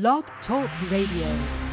Blog Talk Radio.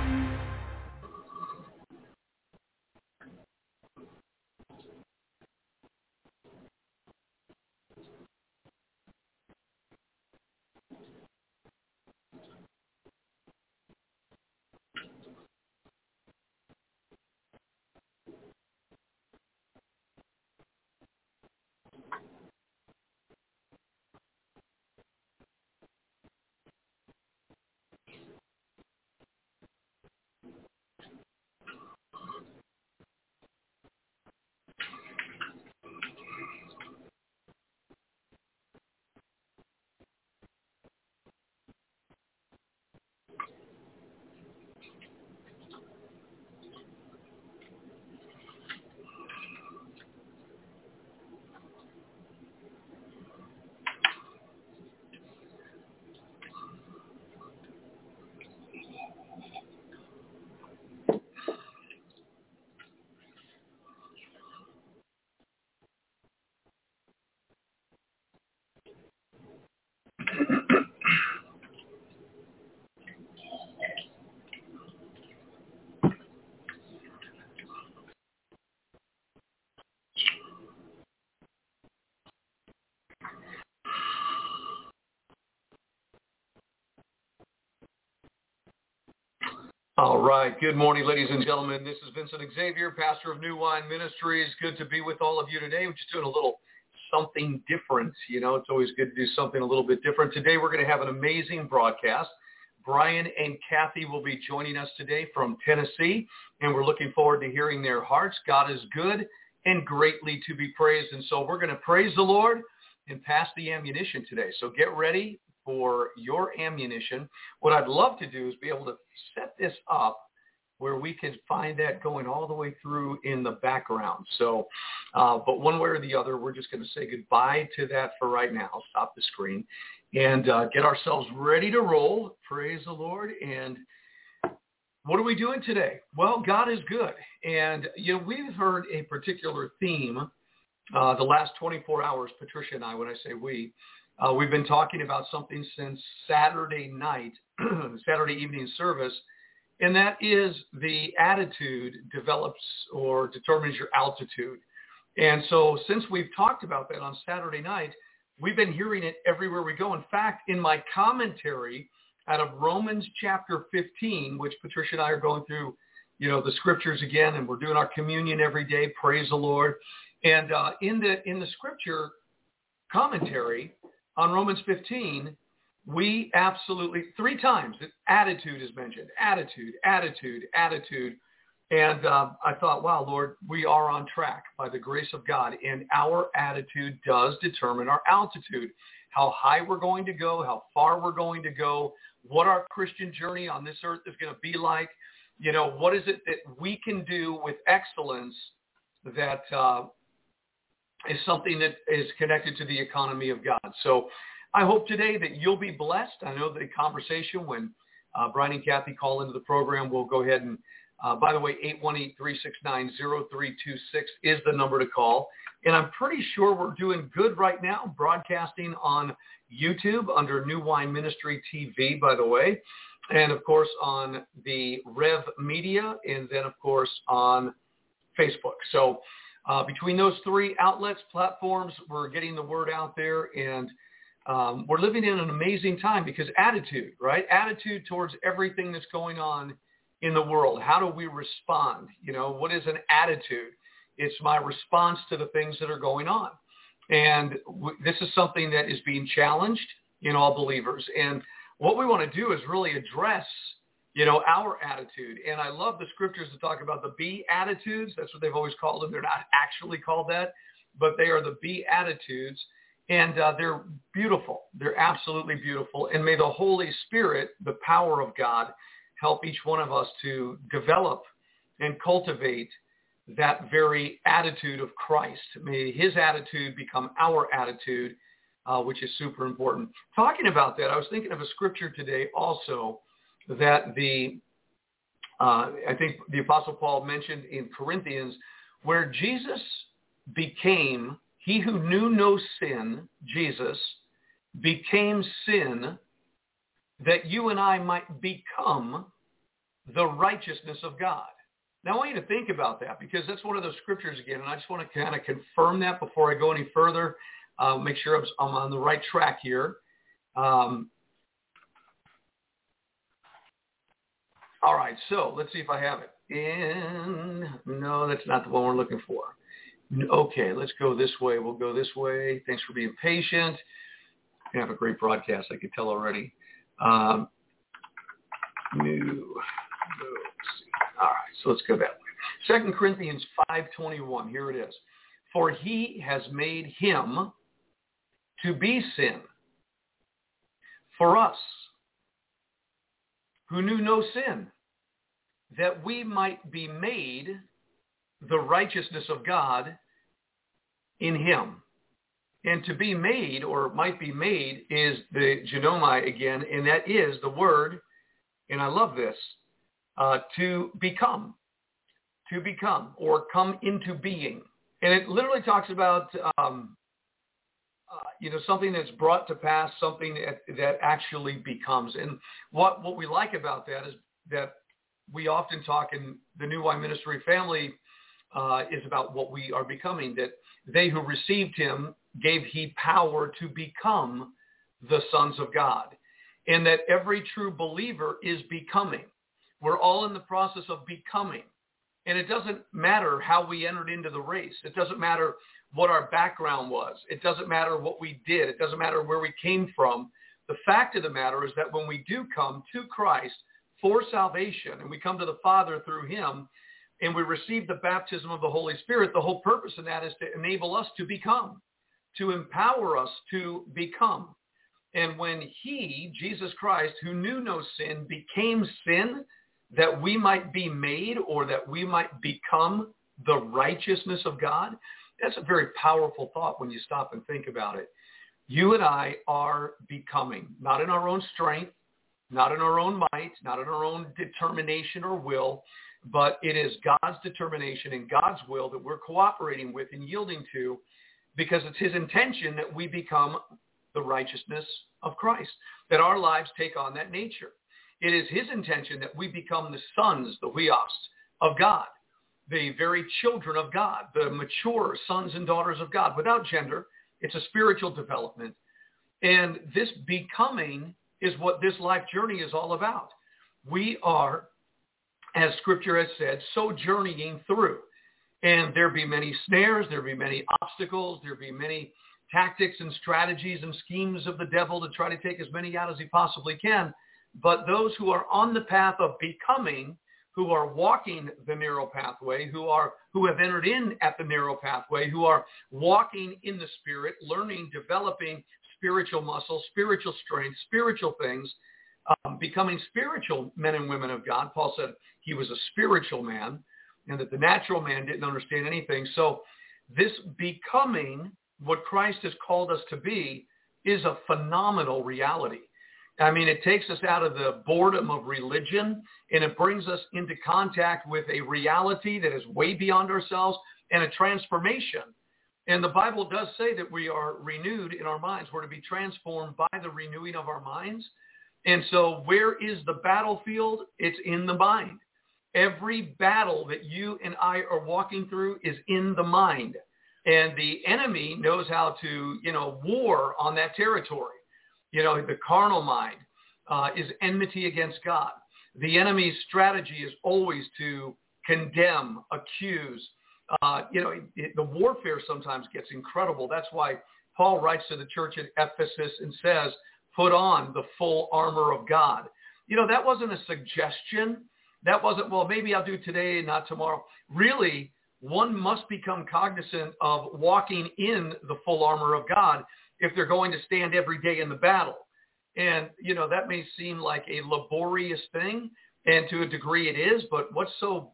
All right. Good morning, ladies and gentlemen. This is Vincent Xavier, pastor of New Wine Ministries. Good to be with all of you today. We're just doing a little something different. You know, it's always good to do something a little bit different. Today we're going to have an amazing broadcast. Brian and Kathy will be joining us today from Tennessee, and we're looking forward to hearing their hearts. God is good and greatly to be praised. And so we're going to praise the Lord and pass the ammunition today. So get ready for your ammunition. What I'd love to do is be able to set this up where we can find that going all the way through in the background. So, uh, but one way or the other, we're just going to say goodbye to that for right now. Stop the screen and uh, get ourselves ready to roll. Praise the Lord. And what are we doing today? Well, God is good. And, you know, we've heard a particular theme uh, the last 24 hours, Patricia and I, when I say we, uh, we've been talking about something since Saturday night, Saturday evening service, and that is the attitude develops or determines your altitude. And so since we've talked about that on Saturday night, we've been hearing it everywhere we go. In fact, in my commentary out of Romans chapter 15, which Patricia and I are going through, you know, the scriptures again, and we're doing our communion every day. Praise the Lord. And uh, in the in the scripture commentary, on Romans 15, we absolutely, three times, attitude is mentioned. Attitude, attitude, attitude. And uh, I thought, wow, Lord, we are on track by the grace of God. And our attitude does determine our altitude, how high we're going to go, how far we're going to go, what our Christian journey on this earth is going to be like. You know, what is it that we can do with excellence that uh, is something that is connected to the economy of God. So I hope today that you'll be blessed. I know the conversation when uh, Brian and Kathy call into the program, we'll go ahead and, uh, by the way, 818-369-0326 is the number to call. And I'm pretty sure we're doing good right now, broadcasting on YouTube under New Wine Ministry TV, by the way, and of course on the Rev Media, and then of course on Facebook. So uh, between those three outlets, platforms, we're getting the word out there and um, we're living in an amazing time because attitude, right? Attitude towards everything that's going on in the world. How do we respond? You know, what is an attitude? It's my response to the things that are going on. And w- this is something that is being challenged in all believers. And what we want to do is really address you know, our attitude. And I love the scriptures that talk about the Beatitudes. That's what they've always called them. They're not actually called that, but they are the Beatitudes. And uh, they're beautiful. They're absolutely beautiful. And may the Holy Spirit, the power of God, help each one of us to develop and cultivate that very attitude of Christ. May his attitude become our attitude, uh, which is super important. Talking about that, I was thinking of a scripture today also that the uh, I think the Apostle Paul mentioned in Corinthians, where Jesus became, he who knew no sin, Jesus, became sin that you and I might become the righteousness of God. Now I want you to think about that because that's one of those scriptures again, and I just want to kind of confirm that before I go any further. Uh, make sure I'm, on the right track here. Um, all right, so let's see if I have it. And no, that's not the one we're looking for. Okay, let's go this way. We'll go this way. Thanks for being patient. We have a great broadcast, I can tell already. Um, new. All right, so let's go that way. Second Corinthians 5.21, here it is. For he has made him to be sin for us who knew no sin, that we might be made the righteousness of God in him. And to be made or might be made is the ginomai again, and that is the word, and I love this, uh, to become, to become or come into being. And it literally talks about, um, you know, something that's brought to pass, something that, that actually becomes. And what, what we like about that is that we often talk in the New Wine Ministry family uh, is about what we are becoming, that they who received him gave he power to become the sons of God. And that every true believer is becoming. We're all in the process of becoming. And it doesn't matter how we entered into the race. It doesn't matter what our background was. It doesn't matter what we did. It doesn't matter where we came from. The fact of the matter is that when we do come to Christ for salvation and we come to the Father through him, and we receive the baptism of the Holy Spirit, the whole purpose of that is to enable us to become, to empower us to become. And when he, Jesus Christ, who knew no sin, became sin that we might be made or that we might become the righteousness of God, that's a very powerful thought when you stop and think about it. You and I are becoming, not in our own strength, not in our own might, not in our own determination or will, but it is God's determination and God's will that we're cooperating with and yielding to because it's his intention that we become the righteousness of Christ, that our lives take on that nature. It is his intention that we become the sons, the huios, of God, the very children of God, the mature sons and daughters of God without gender. It's a spiritual development. And this becoming is what this life journey is all about. We are as scripture has said, so journeying through. And there be many snares, there be many obstacles, there be many tactics and strategies and schemes of the devil to try to take as many out as he possibly can. But those who are on the path of becoming, who are walking the narrow pathway, who are who have entered in at the narrow pathway, who are walking in the spirit, learning, developing spiritual muscle, spiritual strength, spiritual things, um, becoming spiritual men and women of God. Paul said he was a spiritual man and that the natural man didn't understand anything. So this becoming what Christ has called us to be is a phenomenal reality. I mean, it takes us out of the boredom of religion and it brings us into contact with a reality that is way beyond ourselves and a transformation. And the Bible does say that we are renewed in our minds. We're to be transformed by the renewing of our minds. And so where is the battlefield? It's in the mind. Every battle that you and I are walking through is in the mind. And the enemy knows how to, you know, war on that territory. You know, the carnal mind uh, is enmity against God. The enemy's strategy is always to condemn, accuse. Uh, you know, it, the warfare sometimes gets incredible. That's why Paul writes to the church at Ephesus and says, put on the full armor of God. You know, that wasn't a suggestion. That wasn't, well, maybe I'll do today, and not tomorrow. Really, one must become cognizant of walking in the full armor of God if they're going to stand every day in the battle. And, you know, that may seem like a laborious thing, and to a degree it is, but what's so,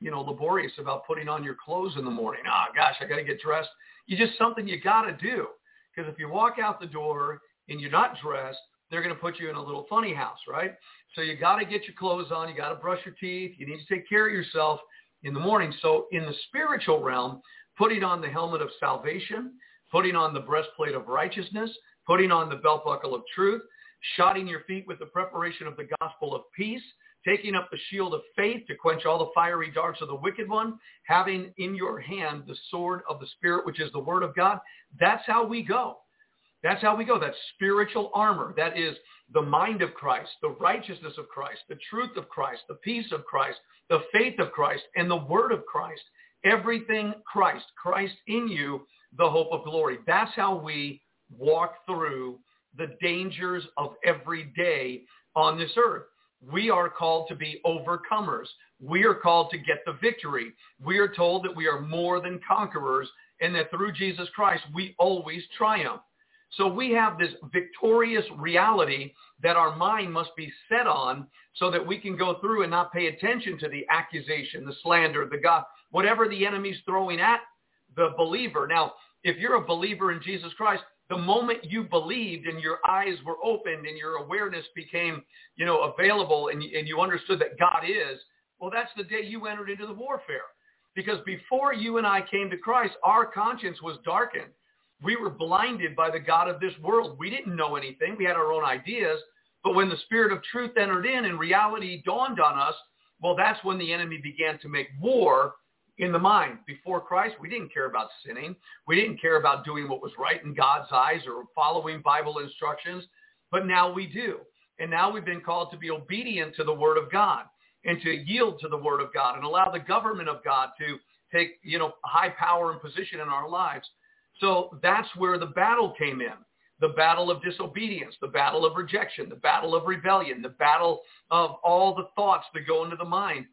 you know, laborious about putting on your clothes in the morning? Ah, oh, gosh, I got to get dressed. You just something you got to do. Because if you walk out the door and you're not dressed, they're going to put you in a little funny house, right? So you got to get your clothes on. You got to brush your teeth. You need to take care of yourself in the morning. So in the spiritual realm, putting on the helmet of salvation, putting on the breastplate of righteousness, putting on the belt buckle of truth, shodding your feet with the preparation of the gospel of peace, taking up the shield of faith to quench all the fiery darts of the wicked one, having in your hand the sword of the Spirit, which is the word of God. That's how we go. That's how we go. That's spiritual armor. That is the mind of Christ, the righteousness of Christ, the truth of Christ, the peace of Christ, the faith of Christ, and the word of Christ. Everything Christ, Christ in you, the hope of glory. That's how we walk through the dangers of every day on this earth. We are called to be overcomers. We are called to get the victory. We are told that we are more than conquerors and that through Jesus Christ, we always triumph. So we have this victorious reality that our mind must be set on so that we can go through and not pay attention to the accusation, the slander, the God, whatever the enemy's throwing at the believer. Now, if you're a believer in Jesus Christ, the moment you believed and your eyes were opened and your awareness became, you know, available and, and you understood that God is, well, that's the day you entered into the warfare. Because before you and I came to Christ, our conscience was darkened. We were blinded by the God of this world. We didn't know anything. We had our own ideas. But when the spirit of truth entered in and reality dawned on us, well, that's when the enemy began to make war in the mind. Before Christ, we didn't care about sinning. We didn't care about doing what was right in God's eyes or following Bible instructions. But now we do. And now we've been called to be obedient to the word of God and to yield to the word of God and allow the government of God to take, you know, high power and position in our lives. So that's where the battle came in. The battle of disobedience, the battle of rejection, the battle of rebellion, the battle of all the thoughts that go into the mind.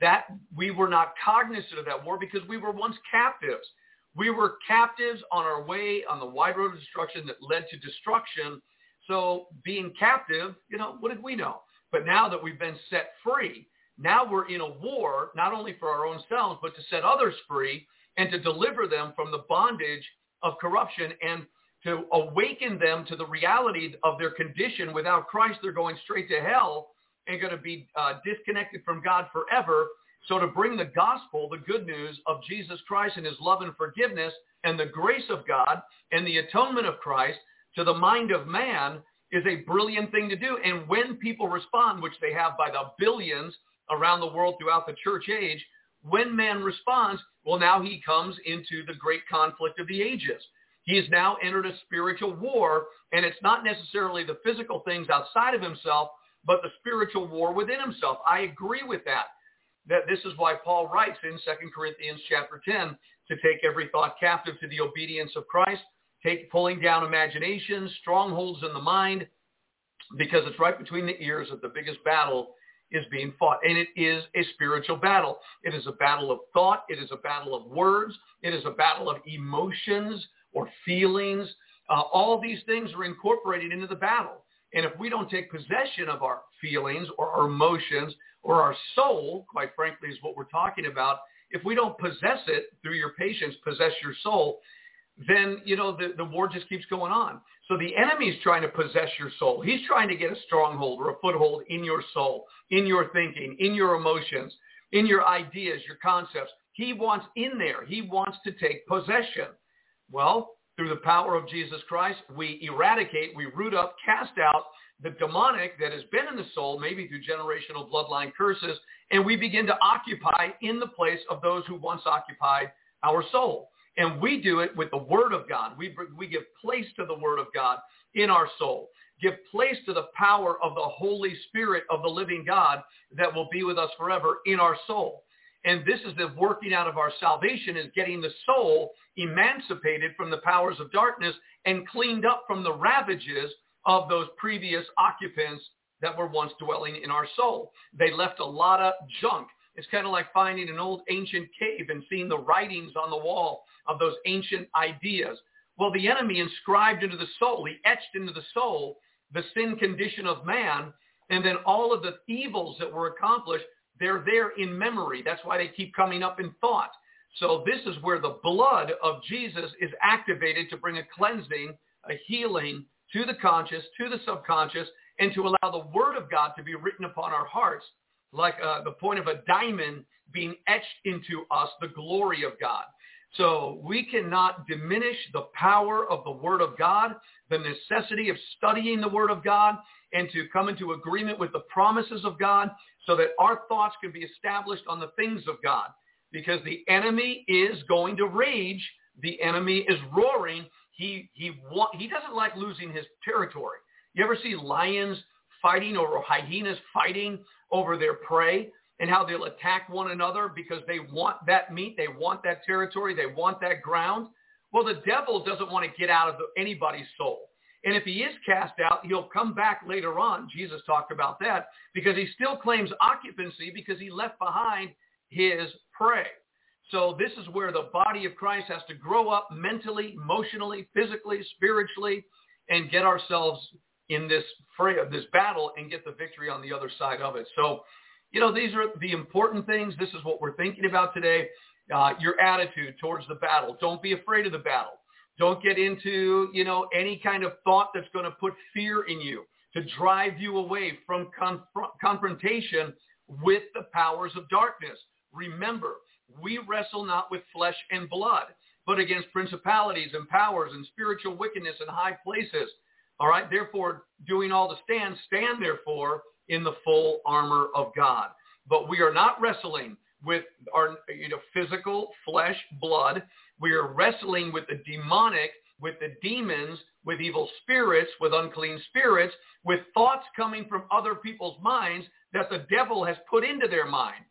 That we were not cognizant of that war because we were once captives. We were captives on our way on the wide road of destruction that led to destruction. So being captive, you know, what did we know? But now that we've been set free, now we're in a war, not only for our own selves, but to set others free and to deliver them from the bondage of corruption and to awaken them to the reality of their condition. Without Christ, they're going straight to hell and going to be uh, disconnected from God forever. So to bring the gospel, the good news of Jesus Christ and his love and forgiveness and the grace of God and the atonement of Christ to the mind of man is a brilliant thing to do. And when people respond, which they have by the billions around the world throughout the church age, when man responds, well, now he comes into the great conflict of the ages. He has now entered a spiritual war, and it's not necessarily the physical things outside of himself, but the spiritual war within himself. I agree with that. That this is why Paul writes in 2 Corinthians chapter 10 to take every thought captive to the obedience of Christ, take pulling down imaginations, strongholds in the mind, because it's right between the ears that the biggest battle is being fought. And it is a spiritual battle. It is a battle of thought. It is a battle of words. It is a battle of emotions or feelings. Uh, all these things are incorporated into the battle. And if we don't take possession of our feelings or our emotions or our soul, quite frankly, is what we're talking about, if we don't possess it through your patience, possess your soul, then, you know, the, the war just keeps going on. So the enemy is trying to possess your soul. He's trying to get a stronghold or a foothold in your soul, in your thinking, in your emotions, in your ideas, your concepts. He wants in there. He wants to take possession. Well, through the power of Jesus Christ, we eradicate, we root up, cast out the demonic that has been in the soul, maybe through generational bloodline curses, and we begin to occupy in the place of those who once occupied our soul. And we do it with the word of God. We, we give place to the word of God in our soul. Give place to the power of the Holy Spirit of the living God that will be with us forever in our soul. And this is the working out of our salvation is getting the soul emancipated from the powers of darkness and cleaned up from the ravages of those previous occupants that were once dwelling in our soul. They left a lot of junk. It's kind of like finding an old ancient cave and seeing the writings on the wall of those ancient ideas. Well, the enemy inscribed into the soul, he etched into the soul the sin condition of man, and then all of the evils that were accomplished, they're there in memory. That's why they keep coming up in thought. So this is where the blood of Jesus is activated to bring a cleansing, a healing to the conscious, to the subconscious, and to allow the word of God to be written upon our hearts like uh, the point of a diamond being etched into us, the glory of God. So we cannot diminish the power of the Word of God, the necessity of studying the Word of God, and to come into agreement with the promises of God so that our thoughts can be established on the things of God. Because the enemy is going to rage. The enemy is roaring. He, he, wa- he doesn't like losing his territory. You ever see lions fighting or hyenas fighting over their prey? And how they'll attack one another because they want that meat, they want that territory, they want that ground. Well, the devil doesn't want to get out of anybody's soul. And if he is cast out, he'll come back later on. Jesus talked about that because he still claims occupancy because he left behind his prey. So this is where the body of Christ has to grow up mentally, emotionally, physically, spiritually, and get ourselves in this fray of this battle and get the victory on the other side of it. So you know, these are the important things. This is what we're thinking about today. Uh, your attitude towards the battle. Don't be afraid of the battle. Don't get into, you know, any kind of thought that's going to put fear in you to drive you away from conf- confrontation with the powers of darkness. Remember, we wrestle not with flesh and blood, but against principalities and powers and spiritual wickedness in high places. All right. Therefore, doing all to stand, stand therefore in the full armor of God. But we are not wrestling with our you know, physical flesh, blood. We are wrestling with the demonic, with the demons, with evil spirits, with unclean spirits, with thoughts coming from other people's minds that the devil has put into their mind.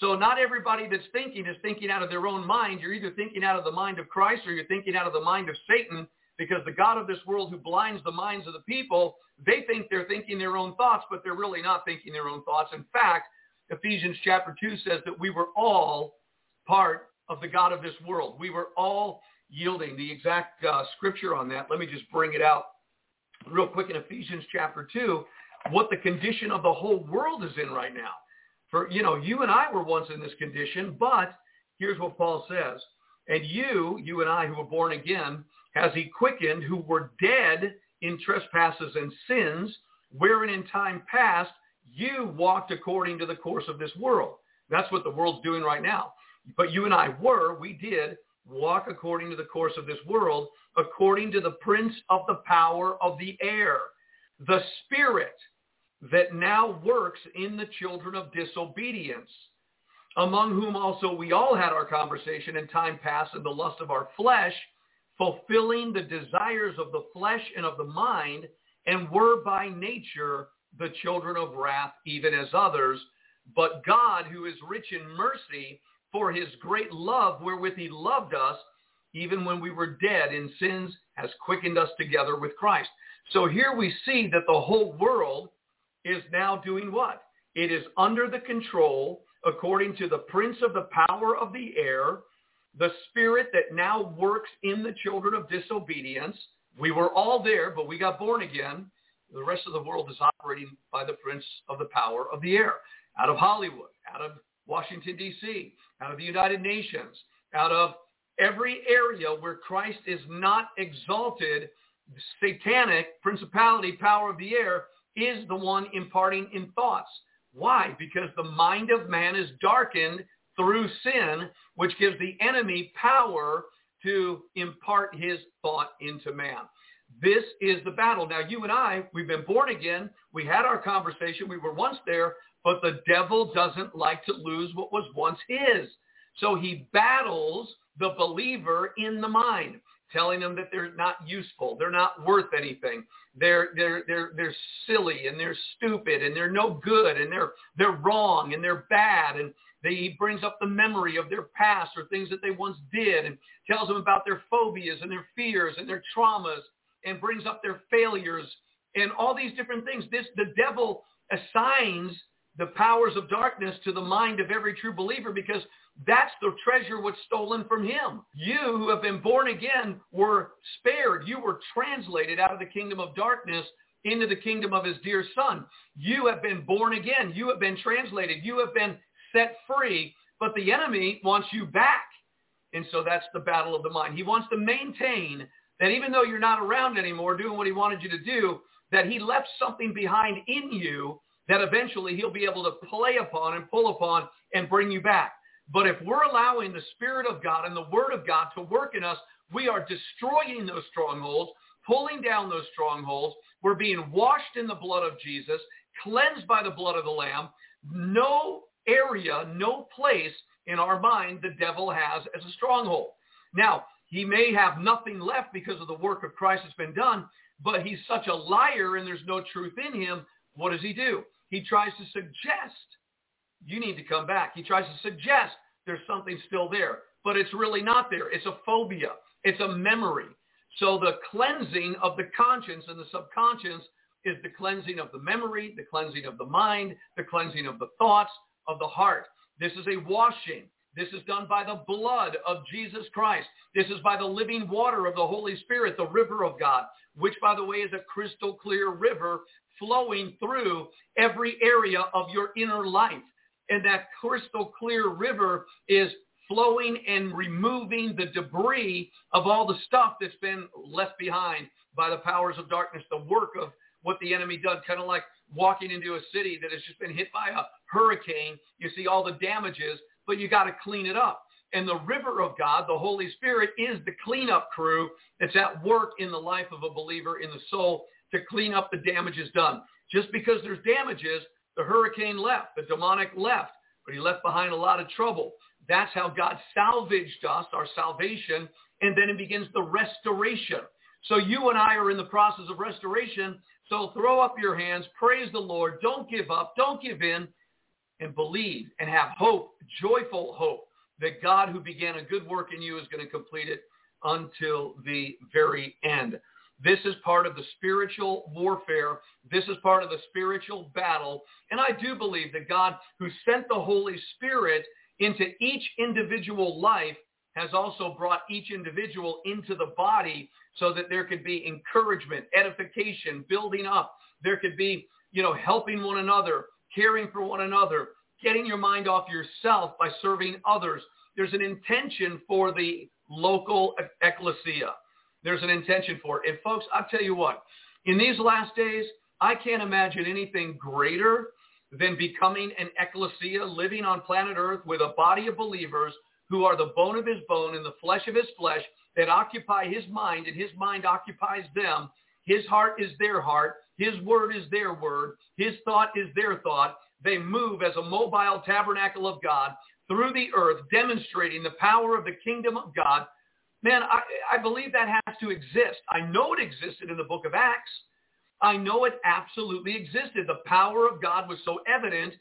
So not everybody that's thinking is thinking out of their own mind. You're either thinking out of the mind of Christ or you're thinking out of the mind of Satan because the God of this world who blinds the minds of the people, they think they're thinking their own thoughts, but they're really not thinking their own thoughts. In fact, Ephesians chapter 2 says that we were all part of the God of this world. We were all yielding. The exact uh, scripture on that, let me just bring it out real quick in Ephesians chapter 2, what the condition of the whole world is in right now. For, you know, you and I were once in this condition, but here's what Paul says. And you, you and I who were born again, has he quickened who were dead in trespasses and sins, wherein in time past you walked according to the course of this world. That's what the world's doing right now. But you and I were, we did walk according to the course of this world, according to the prince of the power of the air, the spirit that now works in the children of disobedience, among whom also we all had our conversation in time past in the lust of our flesh, fulfilling the desires of the flesh and of the mind, and were by nature the children of wrath, even as others. But God, who is rich in mercy, for his great love wherewith he loved us, even when we were dead in sins, has quickened us together with Christ. So here we see that the whole world is now doing what? It is under the control, according to the prince of the power of the air, the spirit that now works in the children of disobedience. We were all there, but we got born again. The rest of the world is operating by the prince of the power of the air, out of Hollywood, out of Washington, D.C., out of the United Nations, out of every area where Christ is not exalted, satanic principality, power of the air, is the one imparting in thoughts. Why? Because the mind of man is darkened through sin, which gives the enemy power to impart his thought into man. This is the battle. Now, you and I, we've been born again. We had our conversation. We were once there, but the devil doesn't like to lose what was once his. So he battles the believer in the mind, telling them that they're not useful, they're not worth anything, they're they're they're they're silly and they're stupid and they're no good and they're they're wrong and they're bad and they, he brings up the memory of their past or things that they once did and tells them about their phobias and their fears and their traumas and brings up their failures and all these different things. This the devil assigns the powers of darkness to the mind of every true believer because that's the treasure was stolen from him. You who have been born again were spared. You were translated out of the kingdom of darkness into the kingdom of his dear son. You have been born again. You have been translated. You have been set free, but the enemy wants you back. And so that's the battle of the mind. He wants to maintain that even though you're not around anymore doing what he wanted you to do, that he left something behind in you that eventually he'll be able to play upon and pull upon and bring you back. But if we're allowing the Spirit of God and the Word of God to work in us, we are destroying those strongholds, pulling down those strongholds. We're being washed in the blood of Jesus, cleansed by the blood of the Lamb. No area, no place in our mind the devil has as a stronghold. Now, he may have nothing left because of the work of Christ that's been done, but he's such a liar and there's no truth in him. What does he do? He tries to suggest you need to come back. He tries to suggest there's something still there, but it's really not there. It's a phobia. It's a memory. So the cleansing of the conscience and the subconscious is the cleansing of the memory, the cleansing of the mind, the cleansing of the thoughts, of the heart. This is a washing. This is done by the blood of Jesus Christ. This is by the living water of the Holy Spirit, the river of God, which, by the way, is a crystal clear river flowing through every area of your inner life. And that crystal clear river is flowing and removing the debris of all the stuff that's been left behind by the powers of darkness, the work of what the enemy does, kind of like walking into a city that has just been hit by a hurricane. You see all the damages, but you got to clean it up. And the river of God, the Holy Spirit, is the cleanup crew that's at work in the life of a believer in the soul to clean up the damages done. Just because there's damages, the hurricane left, the demonic left, but he left behind a lot of trouble. That's how God salvaged us, our salvation, and then it begins the restoration. So you and I are in the process of restoration. So throw up your hands, praise the Lord, don't give up, don't give in, and believe and have hope, joyful hope that God who began a good work in you is going to complete it until the very end. This is part of the spiritual warfare. This is part of the spiritual battle. And I do believe that God who sent the Holy Spirit into each individual life has also brought each individual into the body so that there could be encouragement, edification, building up. There could be, you know, helping one another, caring for one another, getting your mind off yourself by serving others. There's an intention for the local ecclesia. There's an intention for it. And folks, I'll tell you what, in these last days, I can't imagine anything greater than becoming an ecclesia living on planet Earth with a body of believers who are the bone of his bone and the flesh of his flesh that occupy his mind and his mind occupies them. His heart is their heart. His word is their word. His thought is their thought. They move as a mobile tabernacle of God through the earth, demonstrating the power of the kingdom of God. Man, I, I believe that has to exist. I know it existed in the book of Acts. I know it absolutely existed. The power of God was so evident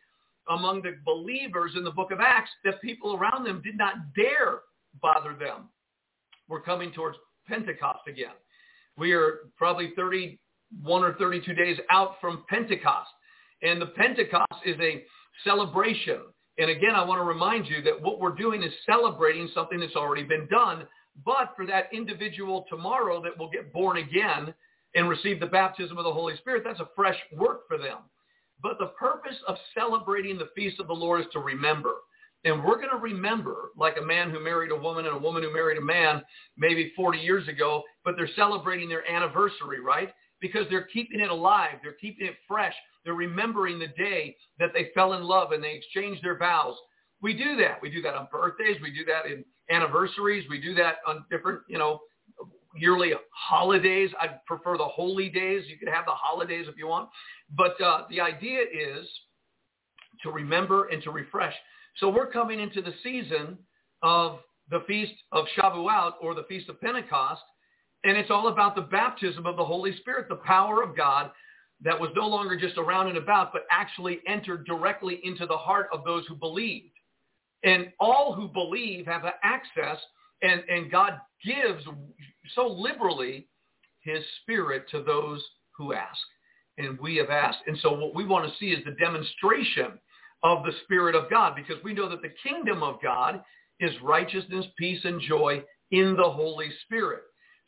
among the believers in the book of Acts that people around them did not dare bother them. We're coming towards Pentecost again. We are probably 31 or 32 days out from Pentecost. And the Pentecost is a celebration. And again, I want to remind you that what we're doing is celebrating something that's already been done. But for that individual tomorrow that will get born again and receive the baptism of the Holy Spirit, that's a fresh work for them. But the purpose of celebrating the feast of the Lord is to remember. And we're going to remember like a man who married a woman and a woman who married a man maybe 40 years ago, but they're celebrating their anniversary, right? Because they're keeping it alive. They're keeping it fresh. They're remembering the day that they fell in love and they exchanged their vows. We do that. We do that on birthdays. We do that in anniversaries. We do that on different, you know, yearly holidays. I prefer the holy days. You can have the holidays if you want. But uh, the idea is to remember and to refresh. So we're coming into the season of the Feast of Shavuot or the Feast of Pentecost, and it's all about the baptism of the Holy Spirit, the power of God that was no longer just around and about, but actually entered directly into the heart of those who believed. And all who believe have access, and, and God gives so liberally his spirit to those who ask. And we have asked. And so what we want to see is the demonstration of the Spirit of God because we know that the kingdom of God is righteousness, peace, and joy in the Holy Spirit.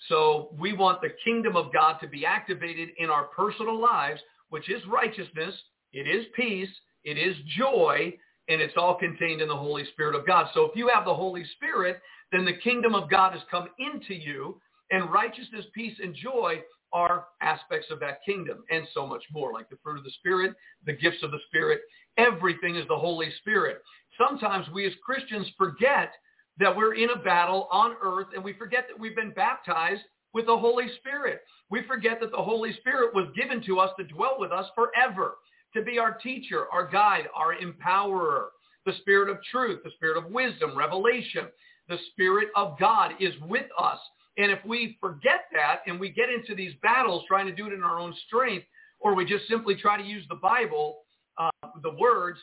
So we want the kingdom of God to be activated in our personal lives, which is righteousness, it is peace, it is joy, and it's all contained in the Holy Spirit of God. So if you have the Holy Spirit, then the kingdom of God has come into you, and righteousness, peace, and joy are aspects of that kingdom, and so much more, like the fruit of the Spirit, the gifts of the Spirit. Everything is the Holy Spirit. sometimes we as Christians forget that we're in a battle on earth and we forget that we've been baptized with the Holy Spirit. We forget that the Holy Spirit was given to us to dwell with us forever, to be our teacher, our guide, our empowerer, the Spirit of truth, the Spirit of wisdom, revelation. The Spirit of God is with us. And if we forget that and we get into these battles trying to do it in our own strength, or we just simply try to use the Bible, uh, the words,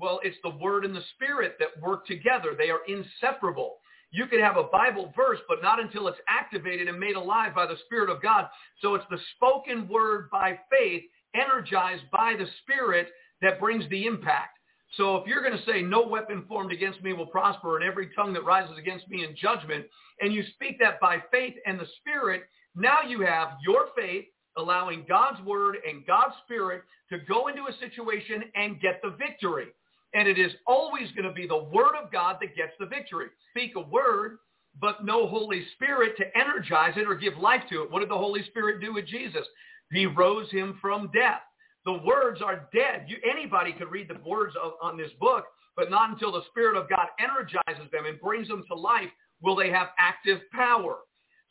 well, it's the word and the spirit that work together. They are inseparable. You can have a Bible verse, but not until it's activated and made alive by the Spirit of God. So it's the spoken word by faith, energized by the Spirit, that brings the impact. So if you're going to say, no weapon formed against me will prosper, and every tongue that rises against me in judgment, and you speak that by faith and the Spirit, now you have your faith allowing God's word and God's Spirit to go into a situation and get the victory. And it is always going to be the word of God that gets the victory. Speak a word, but no Holy Spirit to energize it or give life to it. What did the Holy Spirit do with Jesus? He rose him from death. The words are dead. You, anybody could read the words of, on this book, but not until the Spirit of God energizes them and brings them to life will they have active power.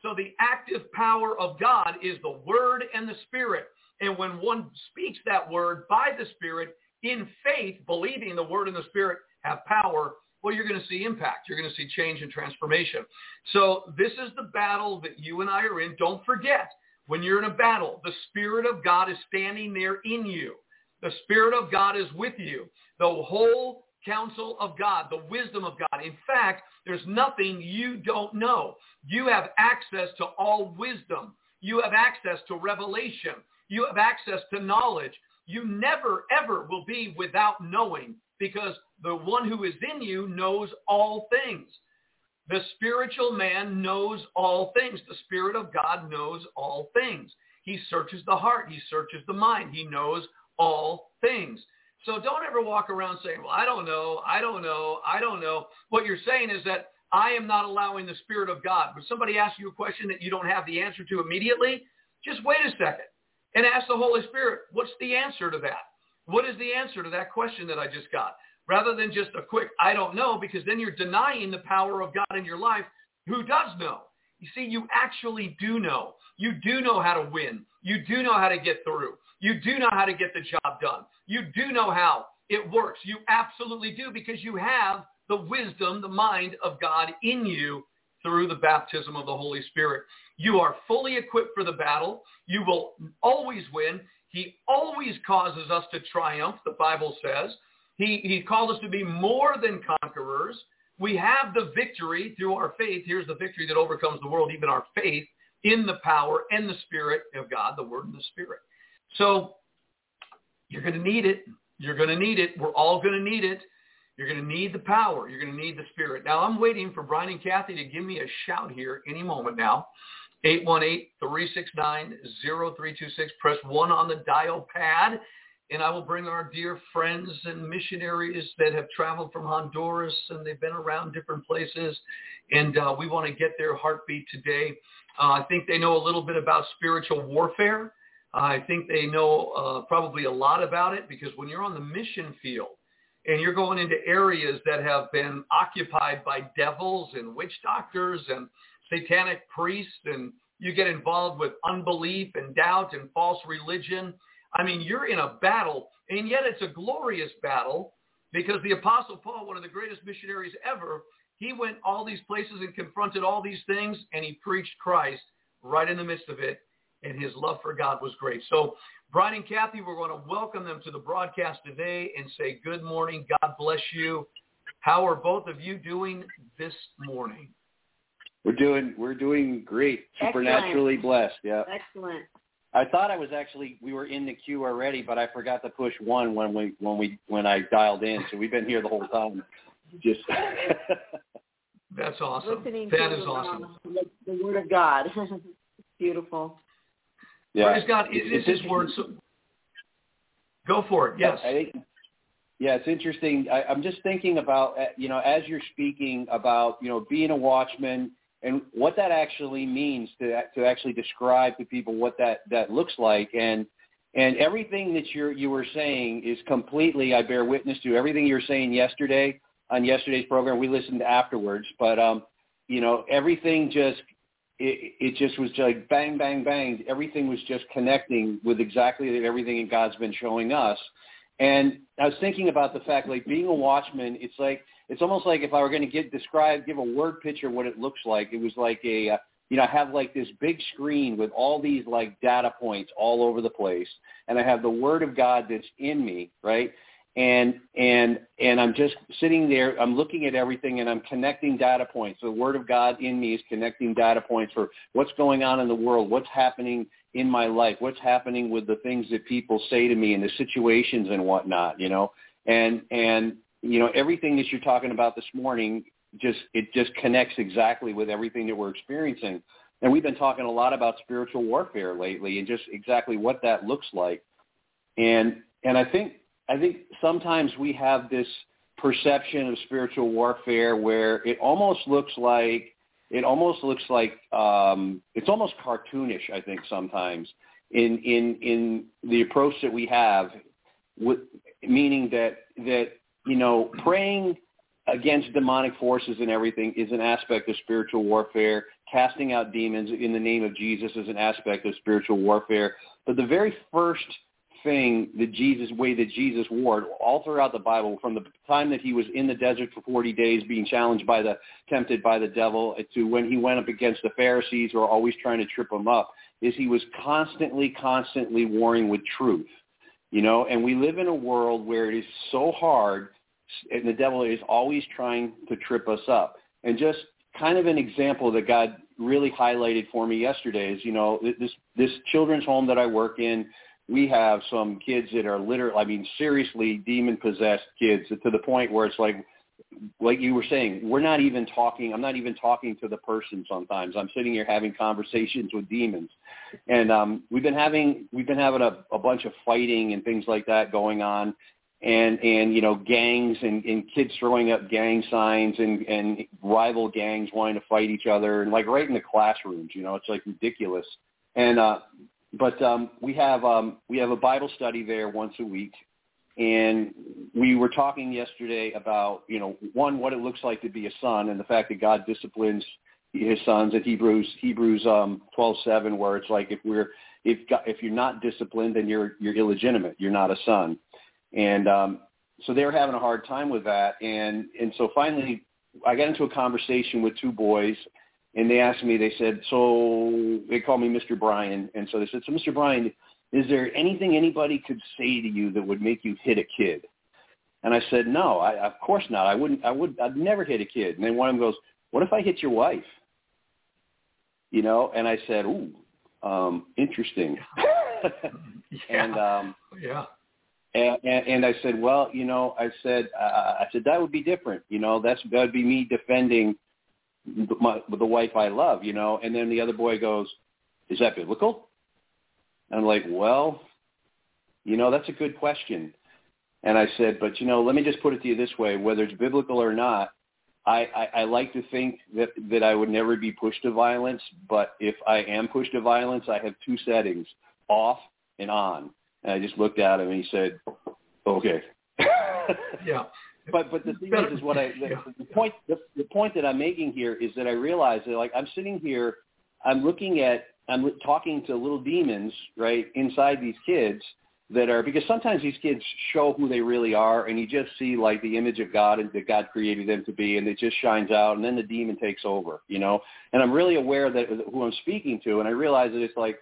So the active power of God is the Word and the Spirit. And when one speaks that word by the Spirit, in faith, believing the word and the spirit have power, well, you're going to see impact. You're going to see change and transformation. So this is the battle that you and I are in. Don't forget, when you're in a battle, the Spirit of God is standing there in you. The Spirit of God is with you. The whole counsel of God, the wisdom of God. In fact, there's nothing you don't know. You have access to all wisdom. You have access to revelation. You have access to knowledge you never, ever will be without knowing because the one who is in you knows all things. The spiritual man knows all things. The Spirit of God knows all things. He searches the heart. He searches the mind. He knows all things. So don't ever walk around saying, well, I don't know, I don't know, I don't know. What you're saying is that I am not allowing the Spirit of God. When somebody asks you a question that you don't have the answer to immediately, just wait a second and ask the Holy Spirit, what's the answer to that? What is the answer to that question that I just got? Rather than just a quick, I don't know, because then you're denying the power of God in your life who does know. You see, you actually do know. You do know how to win. You do know how to get through. You do know how to get the job done. You do know how it works. You absolutely do because you have the wisdom, the mind of God in you through the baptism of the Holy Spirit. You are fully equipped for the battle. You will always win. He always causes us to triumph, the Bible says. He, he called us to be more than conquerors. We have the victory through our faith. Here's the victory that overcomes the world, even our faith in the power and the Spirit of God, the Word and the Spirit. So you're going to need it. You're going to need it. We're all going to need it. You're going to need the power. You're going to need the Spirit. Now, I'm waiting for Brian and Kathy to give me a shout here any moment now. 818-369-0326. Press 1 on the dial pad, and I will bring our dear friends and missionaries that have traveled from Honduras, and they've been around different places, and uh, we want to get their heartbeat today. Uh, I think they know a little bit about spiritual warfare. I think they know uh, probably a lot about it because when you're on the mission field and you're going into areas that have been occupied by devils and witch doctors and satanic priests and you get involved with unbelief and doubt and false religion. I mean, you're in a battle, and yet it's a glorious battle because the Apostle Paul, one of the greatest missionaries ever, he went all these places and confronted all these things, and he preached Christ right in the midst of it, and his love for God was great. So Brian and Kathy, we're going to welcome them to the broadcast today and say good morning. God bless you. How are both of you doing this morning? We're doing we're doing great. Supernaturally Excellent. blessed. Yeah. Excellent. I thought I was actually we were in the queue already, but I forgot to push one when we when we when I dialed in. So we've been here the whole time. Just That's awesome. Listening That to is awesome. um, the, the word of God. Beautiful. yeah. Praise God. It is His word. So go for it. Yes. I think, yeah, it's interesting. I, I'm just thinking about, uh, you know, as you're speaking about, you know, being a watchman and what that actually means to to actually describe to people what that that looks like and and everything that you're you were saying is completely I bear witness to everything you were saying yesterday on yesterday's program. We listened afterwards, but um, you know, everything just it, it just was like bang, bang, bang. Everything was just connecting with exactly everything that God's been showing us. And I was thinking about the fact, like being a watchman, it's like it's almost like if I were going to get describe, give a word picture what it looks like. It was like a, uh, you know, I have like this big screen with all these like data points all over the place, and I have the Word of God that's in me, right? and and and I'm just sitting there. I'm looking at everything, and I'm connecting data points. The Word of God in me is connecting data points for what's going on in the world, what's happening in my life, what's happening with the things that people say to me, and the situations and whatnot. You know, and and you know everything that you're talking about this morning just it just connects exactly with everything that we're experiencing. And we've been talking a lot about spiritual warfare lately, and just exactly what that looks like. And and I think I think sometimes we have this perception of spiritual warfare where it almost looks like it almost looks like um, it's almost cartoonish. I think sometimes in in in the approach that we have, with, meaning that that you know praying against demonic forces and everything is an aspect of spiritual warfare. Casting out demons in the name of Jesus is an aspect of spiritual warfare. But the very first thing the Jesus way that Jesus wore all throughout the Bible, from the time that he was in the desert for 40 days being challenged by the tempted by the devil to when he went up against the Pharisees who are always trying to trip him up, is he was constantly, constantly warring with truth. You know, and we live in a world where it is so hard and the devil is always trying to trip us up. And just kind of an example that God really highlighted for me yesterday is, you know, this this children's home that I work in, we have some kids that are literally, I mean, seriously demon possessed kids to the point where it's like, like you were saying, we're not even talking. I'm not even talking to the person. Sometimes I'm sitting here having conversations with demons, and um, we've been having we've been having a, a bunch of fighting and things like that going on, and and you know gangs and, and kids throwing up gang signs and and rival gangs wanting to fight each other and like right in the classrooms. You know, it's like ridiculous. And uh, but um, we have um, we have a Bible study there once a week, and we were talking yesterday about you know one what it looks like to be a son and the fact that God disciplines his sons in Hebrews Hebrews um, twelve seven where it's like if we're if if you're not disciplined then you're you're illegitimate you're not a son, and um, so they were having a hard time with that and and so finally I got into a conversation with two boys and they asked me, they said, so they called me Mr. Brian. And so they said, so Mr. Brian, is there anything anybody could say to you that would make you hit a kid? And I said, no, I, of course not. I wouldn't, I would, I'd never hit a kid. And then one of them goes, what if I hit your wife? You know? And I said, ooh, um, interesting. yeah. and, um, yeah. And, and, I said, well, you know, I said, uh, I said that would be different. You know, that's that would be me defending my, the wife I love, you know. And then the other boy goes, "Is that biblical?" And I'm like, "Well, you know, that's a good question." And I said, "But you know, let me just put it to you this way: whether it's biblical or not, I, I, I like to think that that I would never be pushed to violence. But if I am pushed to violence, I have two settings: off and on." And I just looked at him and he said, "Okay." yeah but but the thing is, is what I the, the point the, the point that I'm making here is that I realize that like I'm sitting here, I'm looking at I'm talking to little demons right inside these kids that are because sometimes these kids show who they really are and you just see like the image of God and that God created them to be and it just shines out and then the demon takes over, you know. And I'm really aware that who I'm speaking to and I realize that it's like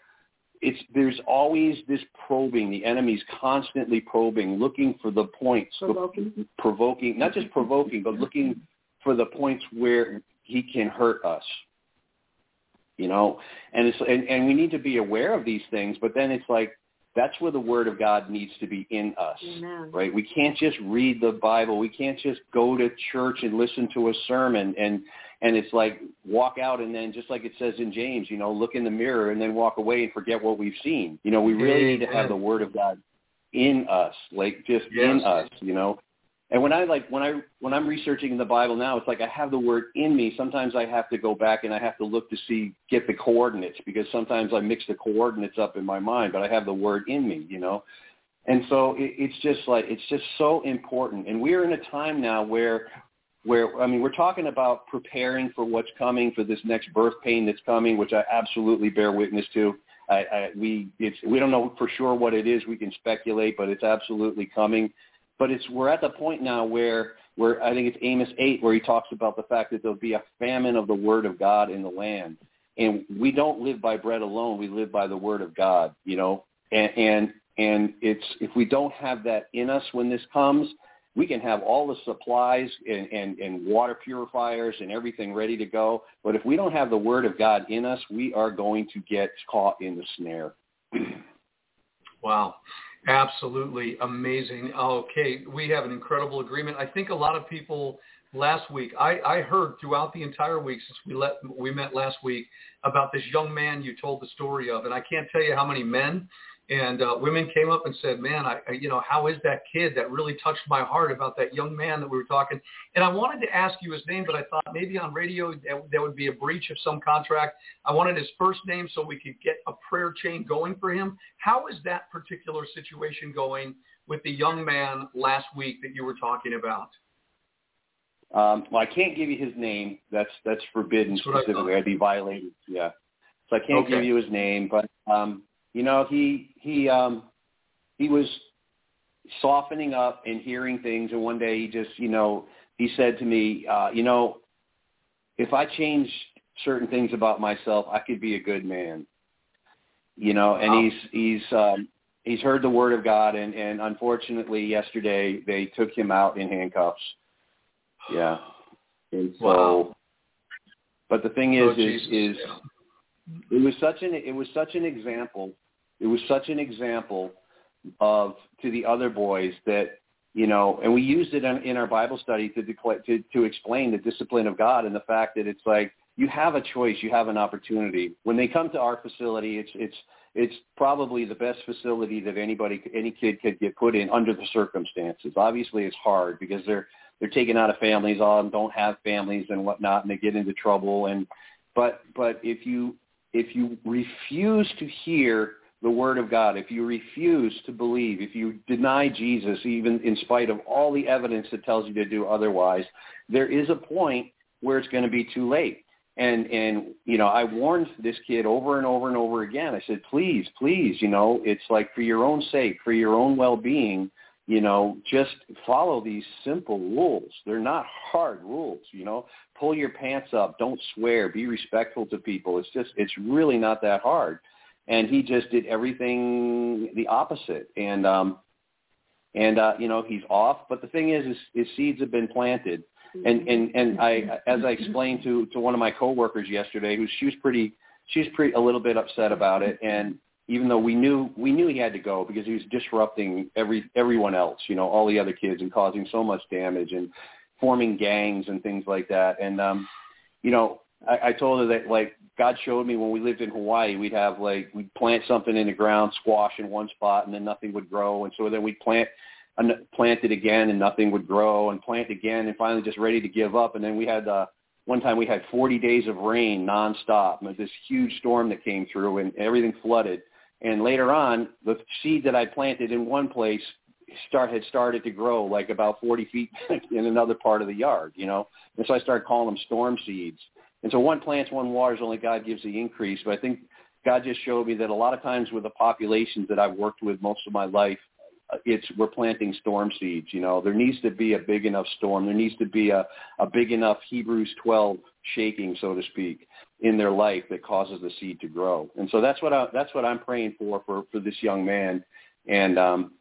it's there's always this probing. The enemy's constantly probing, looking for the points, Provoking. provoking, not just provoking, but looking for the points where he can hurt us. You know, and it's and, and we need to be aware of these things. But then it's like that's where the word of God needs to be in us, Amen. right? We can't just read the Bible. We can't just go to church and listen to a sermon and and it's like walk out and then just like it says in James, you know, look in the mirror and then walk away and forget what we've seen. You know, we really Amen. need to have the word of God in us, like just Yes. in us, you know. And when I like when I when I'm researching the Bible now, it's like I have the word in me. Sometimes I have to go back and I have to look to see get the coordinates because sometimes I mix the coordinates up in my mind, but I have the word in me, you know. And so it, it's just like it's just so important. And we're in a time now where where I mean we're talking about preparing for what's coming for this next birth pain that's coming, which I absolutely bear witness to. I, I we it's we don't know for sure what it is. We can speculate, but it's absolutely coming. But it's we're at the point now where where I think it's Amos eight where he talks about the fact that there'll be a famine of the word of God in the land, and we don't live by bread alone. We live by the word of God. You know, and and and it's if we don't have that in us when this comes, we can have all the supplies and, and, and water purifiers and everything ready to go. But if we don't have the word of God in us, we are going to get caught in the snare. wow. Absolutely amazing. Okay, we have an incredible agreement. I think a lot of people last week, I, I heard throughout the entire week since we let we met last week about this young man you told the story of, and I can't tell you how many men and uh, women came up and said, "Man, I, I, you know, how is that kid that really touched my heart about that young man that we were talking?" And I wanted to ask you his name, but I thought maybe on radio that, that would be a breach of some contract. I wanted his first name so we could get a prayer chain going for him. How is that particular situation going with the young man last week that you were talking about? Um, well, I can't give you his name. That's that's forbidden that's specifically. I'd be violated. Yeah, so I can't okay. give you his name, but. Um, you know, he he um he was softening up and hearing things and one day he just, you know, he said to me, uh, you know, if I change certain things about myself, I could be a good man. You know, and wow. he's he's um he's heard the word of God and and unfortunately yesterday they took him out in handcuffs. Yeah. And so wow. but the thing is oh, is is it was such an it was such an example it was such an example of to the other boys that you know, and we used it in, in our Bible study to, to to explain the discipline of God and the fact that it's like you have a choice, you have an opportunity. When they come to our facility, it's it's it's probably the best facility that anybody any kid could get put in under the circumstances. Obviously, it's hard because they're they're taken out of families, all them don't have families and whatnot, and they get into trouble. And but but if you if you refuse to hear the word of God, if you refuse to believe, if you deny Jesus, even in spite of all the evidence that tells you to do otherwise, there is a point where it's going to be too late. And, and, you know, I warned this kid over and over and over again. I said, please, please, you know, it's like for your own sake, for your own well-being, you know, just follow these simple rules. They're not hard rules, you know. Pull your pants up, don't swear, be respectful to people. It's just it's really not that hard and he just did everything the opposite. And um, and uh, you know he's off. But the thing is, is, his seeds have been planted. And and and I, as I explained to to one of my coworkers yesterday, who she was pretty, she was pretty a little bit upset about it. And even though we knew we knew he had to go because he was disrupting every everyone else, you know, all the other kids and causing so much damage and forming gangs and things like that. And um, you know, I, I told her that like God showed me when we lived in Hawaii, we'd have like we'd plant something in the ground, squash in one spot, and then nothing would grow, and so then we'd plant plant it again, and nothing would grow, and plant again, and finally just ready to give up. And then we had uh, one time we had 40 days of rain nonstop, and this huge storm that came through, and everything flooded. And later on, the seed that I planted in one place start had started to grow like about 40 feet in another part of the yard, you know. And so I started calling them storm seeds. And so one plants, one waters, only God gives the increase. But I think God just showed me that a lot of times with the populations that I've worked with most of my life, uh, it's we're planting storm seeds. You know, there needs to be a big enough storm. There needs to be a, a big enough Hebrews 12 shaking, so to speak, in their life that causes the seed to grow. And so that's what I, that's what I'm praying for for for this young man. And um,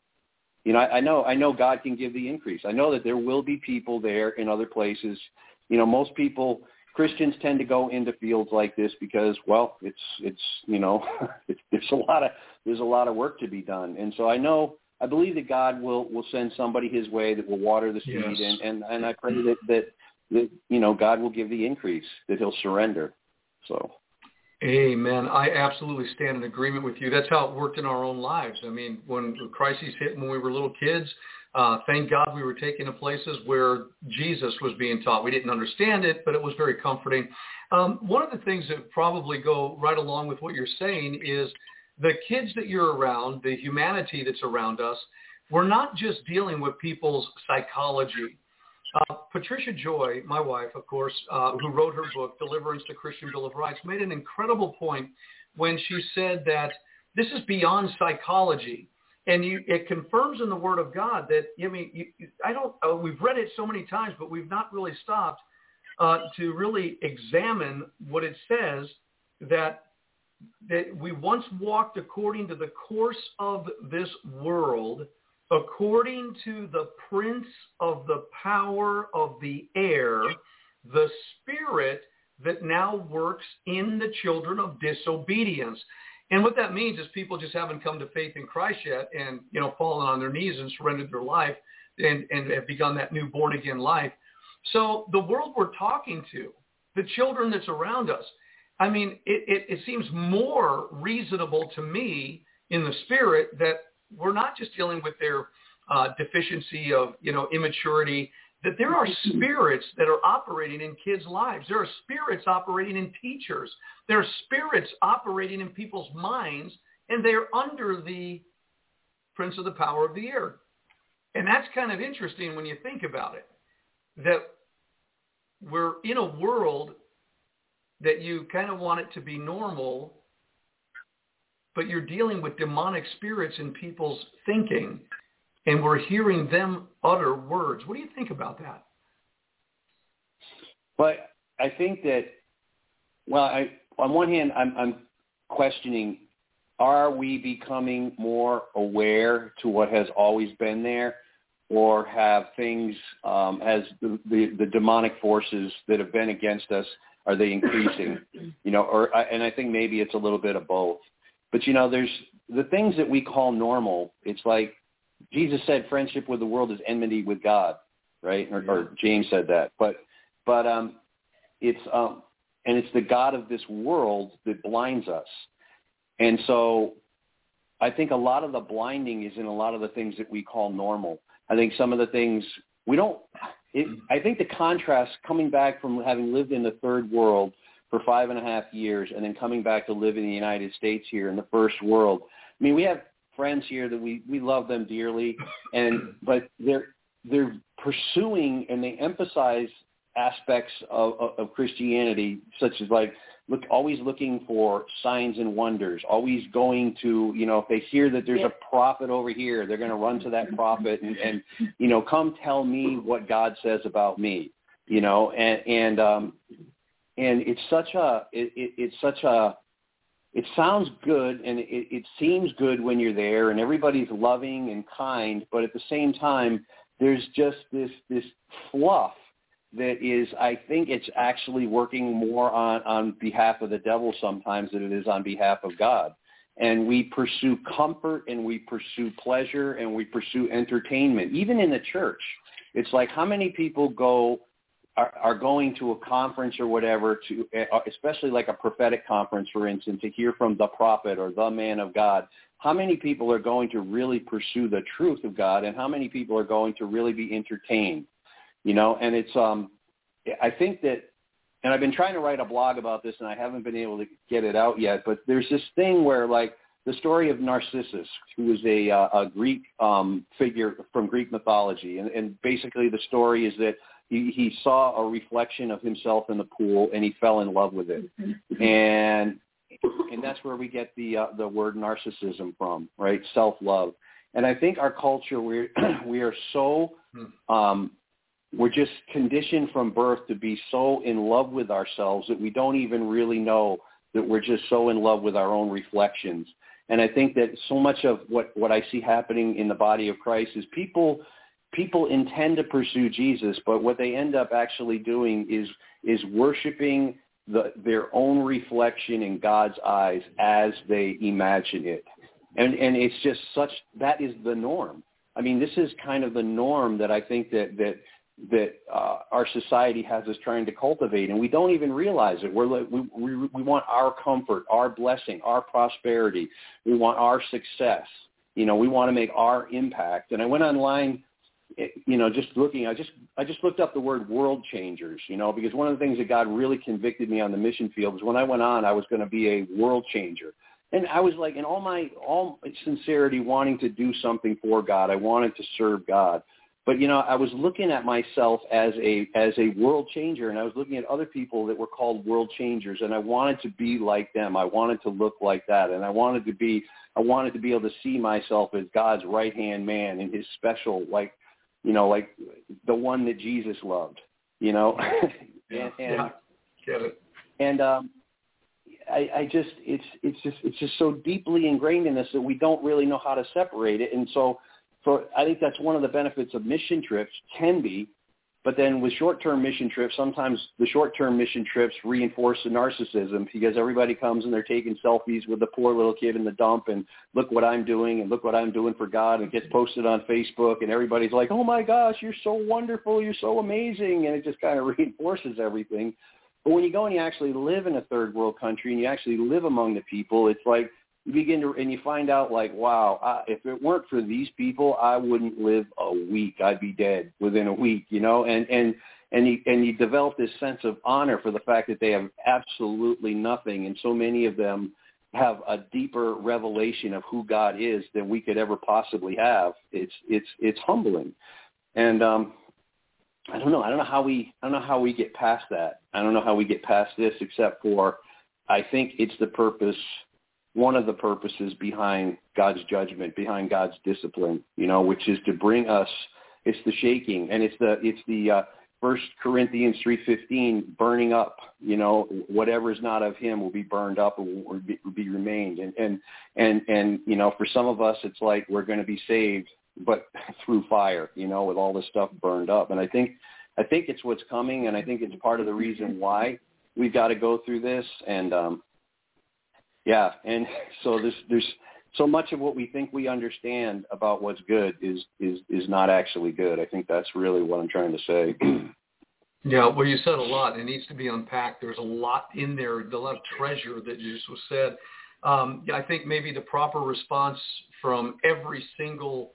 you know, I, I know I know God can give the increase. I know that there will be people there in other places. You know, most people Christians tend to go into fields like this because, well, it's it's you know, it's, there's a lot of there's a lot of work to be done, and so I know I believe that God will will send somebody His way that will water the seed, yes. and and and I pray that that that you know God will give the increase, that He'll surrender. So. Amen. I absolutely stand in agreement with you. That's how it worked in our own lives. I mean, when crises hit when we were little kids, uh, thank God we were taken to places where Jesus was being taught. We didn't understand it, but it was very comforting. Um, one of the things that probably go right along with what you're saying is the kids that you're around, the humanity that's around us, we're not just dealing with people's psychology. Uh, Patricia Joy, my wife, of course, uh, who wrote her book, Deliverance, to Christian Bill of Rights, made an incredible point when she said that this is beyond psychology. And you, it confirms in the Word of God that, I mean, you, I don't, uh, we've read it so many times, but we've not really stopped uh, to really examine what it says that that we once walked according to the course of this world, according to the prince of the power of the air, the spirit that now works in the children of disobedience. And what that means is people just haven't come to faith in Christ yet and, you know, fallen on their knees and surrendered their life and, and have begun that new born again life. So the world we're talking to, the children that's around us, I mean, it, it, it seems more reasonable to me in the spirit that we're not just dealing with their uh, deficiency of, you know, immaturity, that there are hmm. spirits that are operating in kids' lives. There are spirits operating in teachers. There are spirits operating in people's minds, and they're under the prince of the power of the air. And that's kind of interesting when you think about it, that we're in a world that you kind of want it to be normal, but you're dealing with demonic spirits in people's thinking, and we're hearing them utter words. What do you think about that? Well, I think that, well, I, on one hand, I'm, I'm questioning, are we becoming more aware to what has always been there? Or have things, um, as the, the, the demonic forces that have been against us are they increasing? you know, or and I think maybe it's a little bit of both. But you know, there's the things that we call normal. It's like Jesus said, friendship with the world is enmity with God, right? Or, or James said that. But but um, it's um, and it's the God of this world that blinds us. And so I think a lot of the blinding is in a lot of the things that we call normal. I think some of the things we don't it, I think the contrast coming back from having lived in the third world for five and a half years and then coming back to live in the United States here in the first world. I mean, we have friends here that we we love them dearly, and but they're they're pursuing and they emphasize aspects of, of, of Christianity, such as like look always looking for signs and wonders always going to you know if they hear that there's a prophet over here they're going to run to that prophet and, and you know come tell me what god says about me you know? And and um and it's such a it, it it's such a it sounds good and it, it seems good when you're there and everybody's loving and kind but at the same time there's just this this fluff that is, I think it's actually working more on, on behalf of the devil sometimes than it is on behalf of God. And we pursue comfort and we pursue pleasure and we pursue entertainment, even in the church. It's like how many people go are, are going to a conference or whatever to, uh, especially like a prophetic conference, for instance, to hear from the prophet or the man of God. How many people are going to really pursue the truth of God, and how many people are going to really be entertained? you know, and it's um, I think that, and I've been trying to write a blog about this, and I haven't been able to get it out yet. But there's this thing where like the story of Narcissus, who was a, uh, a Greek um, figure from Greek mythology, and, and basically the story is that he, he saw a reflection of himself in the pool, and he fell in love with it, and and that's where we get the uh, the word narcissism from, right? Self love. And I think our culture we we are so hmm. um, we're just conditioned from birth to be so in love with ourselves that we don't even really know that we're just so in love with our own reflections. And I think that so much of what, what I see happening in the body of Christ is people people intend to pursue Jesus, but what they end up actually doing is is worshiping the, their own reflection in God's eyes as they imagine it. And and it's just such that is the norm. I mean, this is kind of the norm that I think that that that uh, our society has us trying to cultivate, and we don't even realize it. We're we, we we want our comfort, our blessing, our prosperity. We want our success. You know, we want to make our impact. And I went online, eh, you know, just looking. I just I just looked up the word world changers. You know, because one of the things that God really convicted me on the mission field was when I went on, I was going to be a world changer. And I was like, in all my all sincerity, wanting to do something for God. I wanted to serve God but you know, I was looking at myself as a as a world changer, and I was looking at other people that were called world changers, and I wanted to be like them. I wanted to look like that, and I wanted to be I wanted to be able to see myself as God's right hand man and His special, like you know, like the one that Jesus loved. You know, yeah, and, and get it. And um, I, I just it's it's just it's just so deeply ingrained in us that we don't really know how to separate it, and so for I think that's one of the benefits of mission trips can be. But then with short-term mission trips, sometimes the short-term mission trips reinforce the narcissism because everybody comes and they're taking selfies with the poor little kid in the dump and look what I'm doing and look what I'm doing for God and it gets posted on Facebook and everybody's like, oh my gosh, you're so wonderful, you're so amazing, and it just kind of reinforces everything. But when you go and you actually live in a third world country and you actually live among the people, it's like you begin to and you find out like wow I, if it weren't for these people i wouldn't live a week. I'd be dead within a week you know? And and and you and you develop this sense of honor for the fact that they have absolutely nothing. And so many of them have a deeper revelation of who god is than we could ever possibly have. It's it's it's humbling. And um i don't know. I don't know how we i don't know how we get past that. I don't know how we get past this except for i think it's the purpose one of the purposes behind God's judgment, behind God's discipline, you know, which is to bring us, it's the shaking and it's the, it's the, uh, First Corinthians 3.15, burning up, you know, whatever is not of him will be burned up will be, be remained. And, and, and, and, you know, for some of us, it's like we're going to be saved, but through fire, you know, with all this stuff burned up. And I think, I think it's what's coming. And I think it's part of the reason why we've got to go through this. And, um, yeah, and so there's there's so much of what we think we understand about what's good is is is not actually good. I think that's really what I'm trying to say. Yeah, well, you said a lot. It needs to be unpacked. There's a lot in there, a lot of treasure that just was said. Um, I think maybe the proper response from every single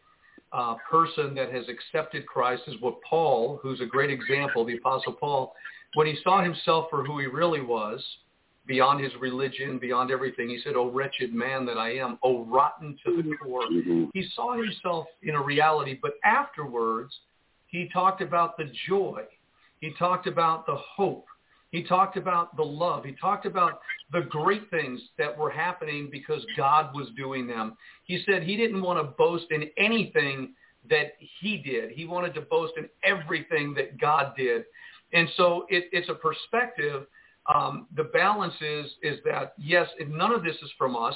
uh, person that has accepted Christ is what Paul, who's a great example, the Apostle Paul, when he saw himself for who he really was, beyond his religion, beyond everything. He said, "Oh wretched man that I am, oh rotten to the core." Mm-hmm. He saw himself in a reality, but afterwards, he talked about the joy. He talked about the hope. He talked about the love. He talked about the great things that were happening because God was doing them. He said he didn't want to boast in anything that he did. He wanted to boast in everything that God did. And so it, it's a perspective um, the balance is is that yes, none of this is from us.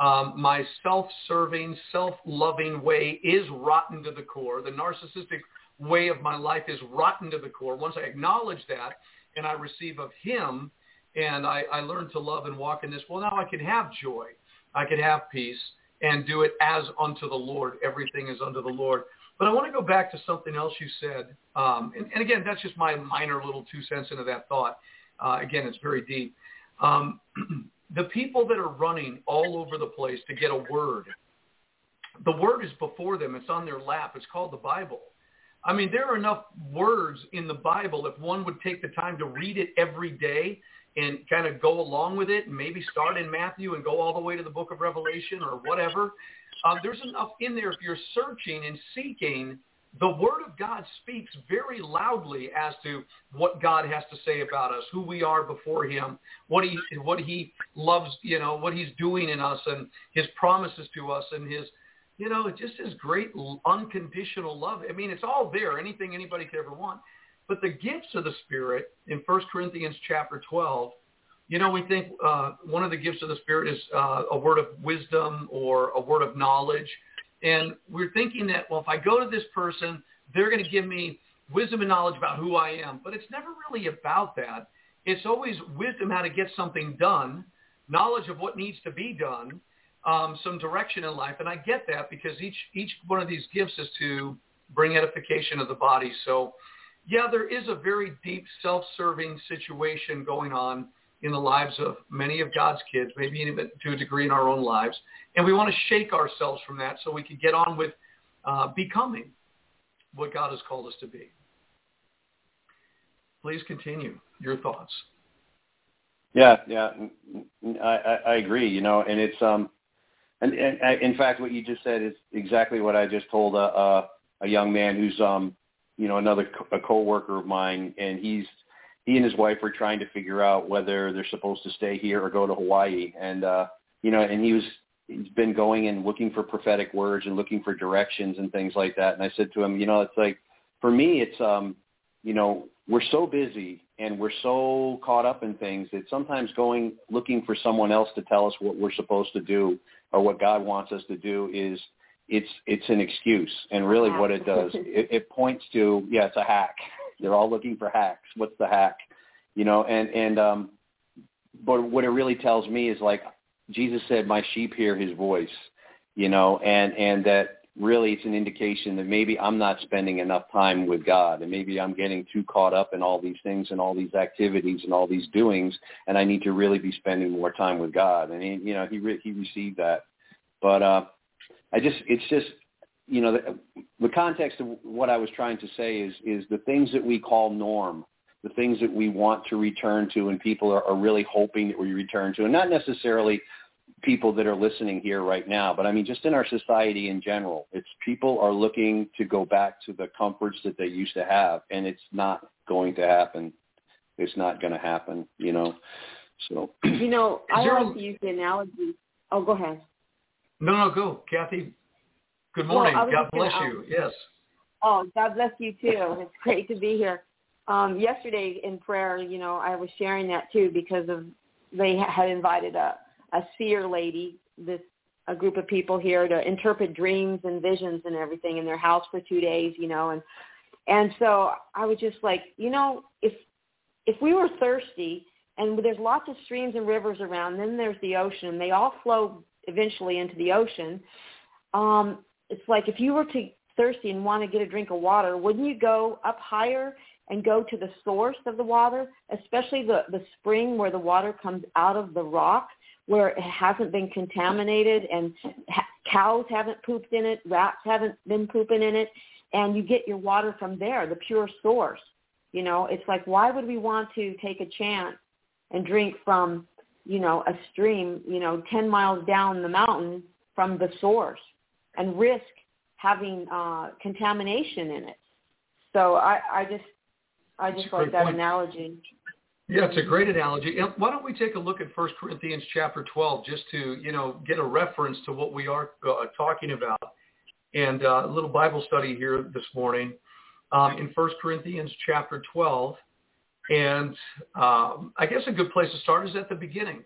Um, my self-serving, self-loving way is rotten to the core. The narcissistic way of my life is rotten to the core. Once I acknowledge that and I receive of Him, and I, I learn to love and walk in this, well, now I can have joy. I can have peace and do it as unto the Lord. Everything is unto the Lord. But I want to go back to something else you said. Um, and, and again, that's just my minor little two cents into that thought. Uh, again, it's very deep. Um, the people that are running all over the place to get a word, the word is before them. It's on their lap. It's called the Bible. I mean, there are enough words in the Bible if one would take the time to read it every day and kind of go along with it and maybe start in Matthew and go all the way to the book of Revelation or whatever. Uh, there's enough in there if you're searching and seeking the Word of God speaks very loudly as to what God has to say about us, who we are before Him, what He what He loves, you know, what He's doing in us, and His promises to us, and His, you know, just His great unconditional love. I mean, it's all there. Anything anybody could ever want. But the gifts of the Spirit in 1 Corinthians chapter 12, you know, we think uh, one of the gifts of the Spirit is uh, a word of wisdom or a word of knowledge and we're thinking that, well, if I go to this person, they're going to give me wisdom and knowledge about who I am. But it's never really about that. It's always wisdom how to get something done, knowledge of what needs to be done, um, some direction in life. And I get that because each, each one of these gifts is to bring edification of the body. So, yeah, there is a very deep self-serving situation going on in the lives of many of God's kids, maybe even to a degree in our own lives. And we want to shake ourselves from that so we can get on with uh, becoming what God has called us to be. Please continue your thoughts. Yeah, yeah, I, I agree. You know, and it's um, and, and in fact, what you just said is exactly what I just told a, a, a young man who's um you know another co- a coworker of mine, and he's he and his wife are trying to figure out whether they're supposed to stay here or go to Hawaii, and uh, you know, and he was he's been going and looking for prophetic words and looking for directions and things like that. And I said to him, you know, it's like for me, it's um, you know, we're so busy and we're so caught up in things that sometimes going looking for someone else to tell us what we're supposed to do or what God wants us to do is it's it's an excuse. And really what it does it, it points to yeah it's a hack they're all looking for hacks. What's the hack? You know and and um but what it really tells me is like jesus said my sheep hear his voice you know and and that really it's an indication that maybe i'm not spending enough time with god and maybe i'm getting too caught up in all these things and all these activities and all these doings and i need to really be spending more time with god. And he you know he re- he received that. But uh I just it's just you know the, the context of what I was trying to say is is the things that we call norm, the things that we want to return to, and people are, are really hoping that we return to, and not necessarily people that are listening here right now, but I mean just in our society in general, it's people are looking to go back to the comforts that they used to have, and it's not going to happen. It's not going to happen, you know. So You know, I there like to use the analogy. Oh, go ahead. No, no, go, Kathy. Good morning. Well, God gonna, bless um, you. Yes. Oh, God bless you too. It's great to be here. Um, yesterday in prayer, you know, I was sharing that too because of they had invited a a seer lady, this a group of people here to interpret dreams and visions and everything in their house for two days, you know, and and so I was just like, you know, if if we were thirsty and there's lots of streams and rivers around, then there's the ocean, and they all flow eventually into the ocean. Um, it's like if you were to thirsty and want to get a drink of water, wouldn't you go up higher and go to the source of the water, especially the the spring where the water comes out of the rock, where it hasn't been contaminated and ha- cows haven't pooped in it, rats haven't been pooping in it, and you get your water from there, the pure source. You know, it's like why would we want to take a chance and drink from, you know, a stream, you know, 10 miles down the mountain from the source and risk having uh, contamination in it. So I, I just, I just like that point. analogy. Yeah, it's a great analogy. And Why don't we take a look at 1 Corinthians chapter 12 just to, you know, get a reference to what we are uh, talking about. And uh, a little Bible study here this morning um, in 1 Corinthians chapter 12. And um, I guess a good place to start is at the beginning.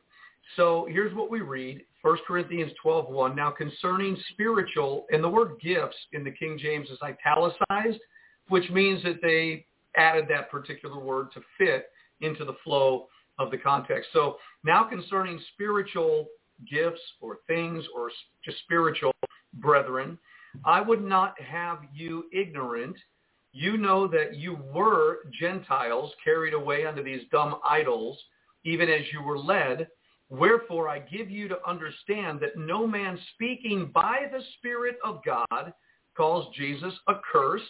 So here's what we read, 1 Corinthians 12:1. Now concerning spiritual, and the word gifts in the King James is italicized, which means that they added that particular word to fit into the flow of the context. So now concerning spiritual gifts or things or just spiritual brethren, I would not have you ignorant. You know that you were Gentiles carried away unto these dumb idols, even as you were led. Wherefore I give you to understand that no man speaking by the Spirit of God calls Jesus accursed,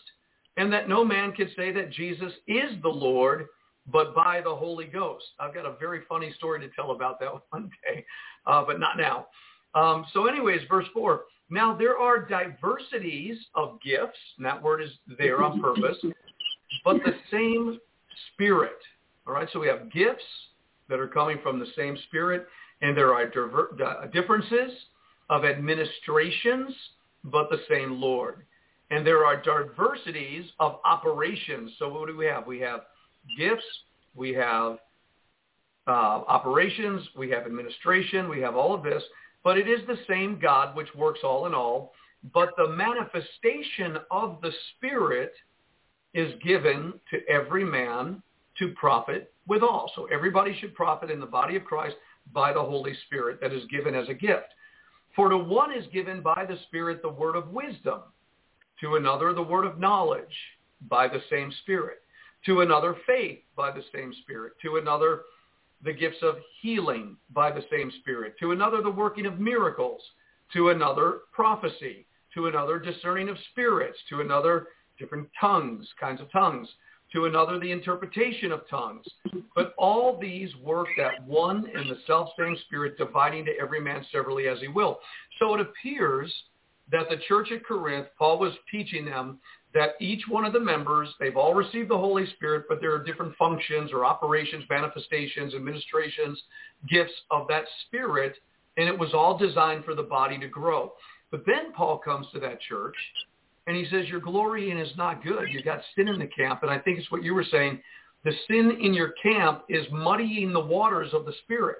and that no man can say that Jesus is the Lord but by the Holy Ghost. I've got a very funny story to tell about that one day, uh, but not now. Um, so anyways, verse 4. Now there are diversities of gifts, and that word is there on purpose, but the same Spirit. All right, so we have gifts that are coming from the same Spirit, and there are diver- differences of administrations, but the same Lord. And there are diversities of operations. So what do we have? We have gifts, we have uh, operations, we have administration, we have all of this, but it is the same God which works all in all. But the manifestation of the Spirit is given to every man to profit withal. So everybody should profit in the body of Christ by the Holy Spirit that is given as a gift. For to one is given by the Spirit the word of wisdom, to another the word of knowledge by the same Spirit, to another faith by the same Spirit, to another the gifts of healing by the same Spirit, to another the working of miracles, to another prophecy, to another discerning of spirits, to another different tongues, kinds of tongues, to another the interpretation of tongues. But all these work that one and the self-same Spirit, dividing to every man severally as he will. So it appears that the church at Corinth, Paul was teaching them that each one of the members, they've all received the Holy Spirit, but there are different functions or operations, manifestations, administrations, gifts of that Spirit, and it was all designed for the body to grow. But then Paul comes to that church and he says, your glorying is not good. You got sin in the camp. And I think it's what you were saying. The sin in your camp is muddying the waters of the Spirit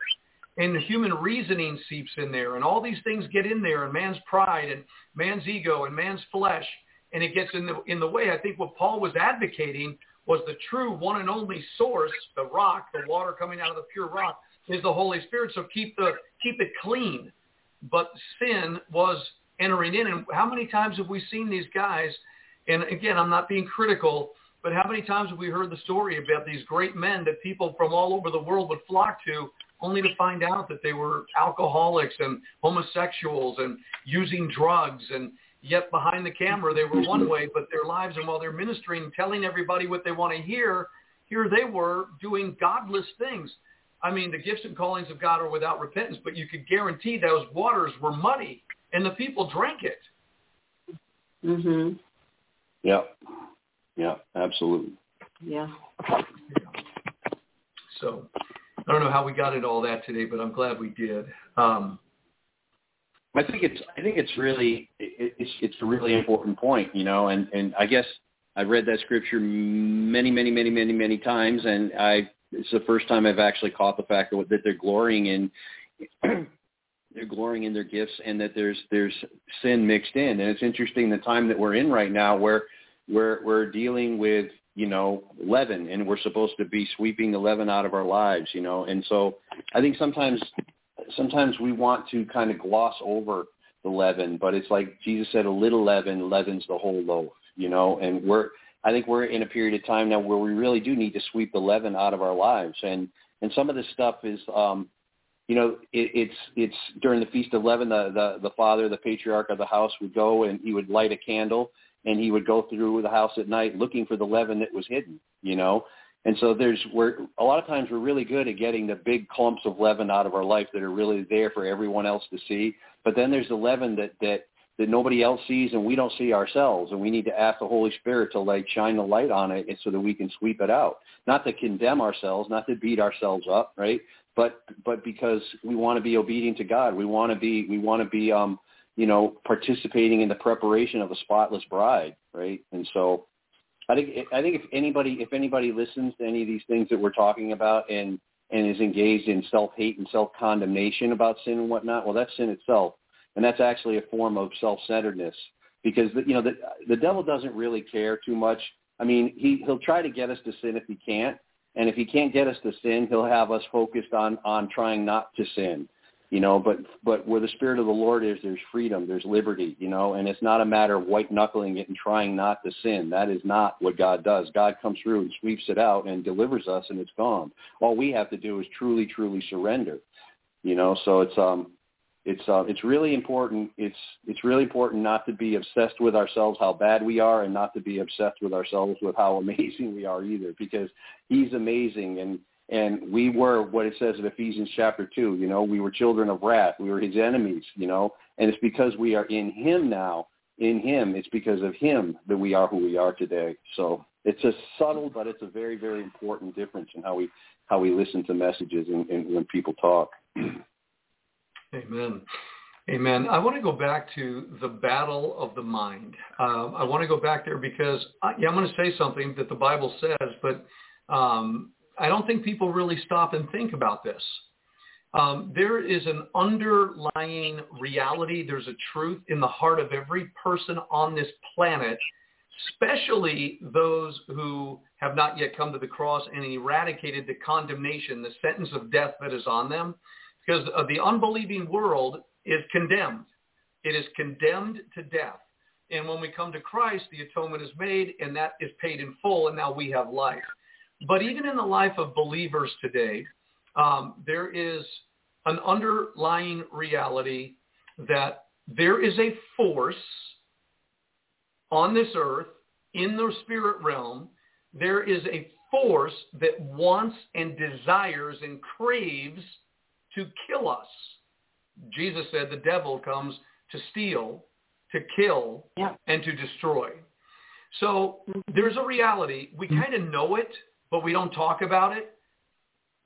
and the human reasoning seeps in there and all these things get in there and man's pride and man's ego and man's flesh and it gets in the in the way. I think what Paul was advocating was the true one and only source, the rock, the water coming out of the pure rock, is the Holy Spirit. So keep the keep it clean. But sin was entering in. And how many times have we seen these guys? And again, I'm not being critical, but how many times have we heard the story about these great men that people from all over the world would flock to only to find out that they were alcoholics and homosexuals and using drugs and yet behind the camera they were one way but their lives and while they're ministering telling everybody what they want to hear here they were doing godless things i mean the gifts and callings of god are without repentance but you could guarantee those waters were muddy and the people drank it mhm Yeah. Yeah, absolutely. yeah so i don't know how we got into all that today but i'm glad we did um I think it's I think it's really it, it's it's a really important point, you know, and and I guess I've read that scripture many many many many many times, and I it's the first time I've actually caught the fact that, that they're glorying in they're glorying in their gifts, and that there's there's sin mixed in, and it's interesting the time that we're in right now where we're we're dealing with you know leaven, and we're supposed to be sweeping the leaven out of our lives, you know, and so I think sometimes sometimes we want to kind of gloss over the leaven, but it's like Jesus said, a little leaven leavens the whole loaf, you know, and we're, I think we're in a period of time now where we really do need to sweep the leaven out of our lives. And, and some of this stuff is, um, you know, it, it's, it's during the Feast of Leaven, the, the, the father, the patriarch of the house would go and he would light a candle and he would go through the house at night looking for the leaven that was hidden, you know, and so there's we're a lot of times we're really good at getting the big clumps of leaven out of our life that are really there for everyone else to see. But then there's the leaven that that that nobody else sees and we don't see ourselves and we need to ask the Holy Spirit to like shine the light on it so that we can sweep it out. Not to condemn ourselves, not to beat ourselves up, right? But but because we want to be obedient to God. We want to be we want to be um you know participating in the preparation of a spotless bride, right? And so I think I think if anybody if anybody listens to any of these things that we're talking about and and is engaged in self hate and self condemnation about sin and whatnot, well, that's sin itself, and that's actually a form of self centeredness because the, you know the the devil doesn't really care too much. I mean, he he'll try to get us to sin if he can't, and if he can't get us to sin, he'll have us focused on on trying not to sin you know. But but where the spirit of the lord is there's freedom there's liberty you know. And it's not a matter of white knuckling it and trying not to sin. That is not what god does. God comes through and sweeps it out and delivers us and it's gone. All we have to do is truly truly surrender you know. So it's um it's uh, it's really important it's it's really important not to be obsessed with ourselves how bad we are and not to be obsessed with ourselves with how amazing we are either because he's amazing and and we were what it says in Ephesians chapter 2, you know, we were children of wrath. We were his enemies, you know, and it's because we are in him now, in him, it's because of him that we are who we are today. So it's a subtle, but it's a very, very important difference in how we, how we listen to messages and, and when people talk. Amen. Amen. I want to go back to the battle of the mind. Um, I want to go back there because I, yeah, I'm going to say something that the Bible says, but um, I don't think people really stop and think about this. Um, there is an underlying reality. There's a truth in the heart of every person on this planet, especially those who have not yet come to the cross and eradicated the condemnation, the sentence of death that is on them. Because the unbelieving world is condemned. It is condemned to death. And when we come to Christ, the atonement is made and that is paid in full and now we have life. But even in the life of believers today, um, there is an underlying reality that there is a force on this earth, in the spirit realm, there is a force that wants and desires and craves to kill us. Jesus said the devil comes to steal, to kill, Yeah. and to destroy. So there's a reality. We kind of know it, but we don't talk about it.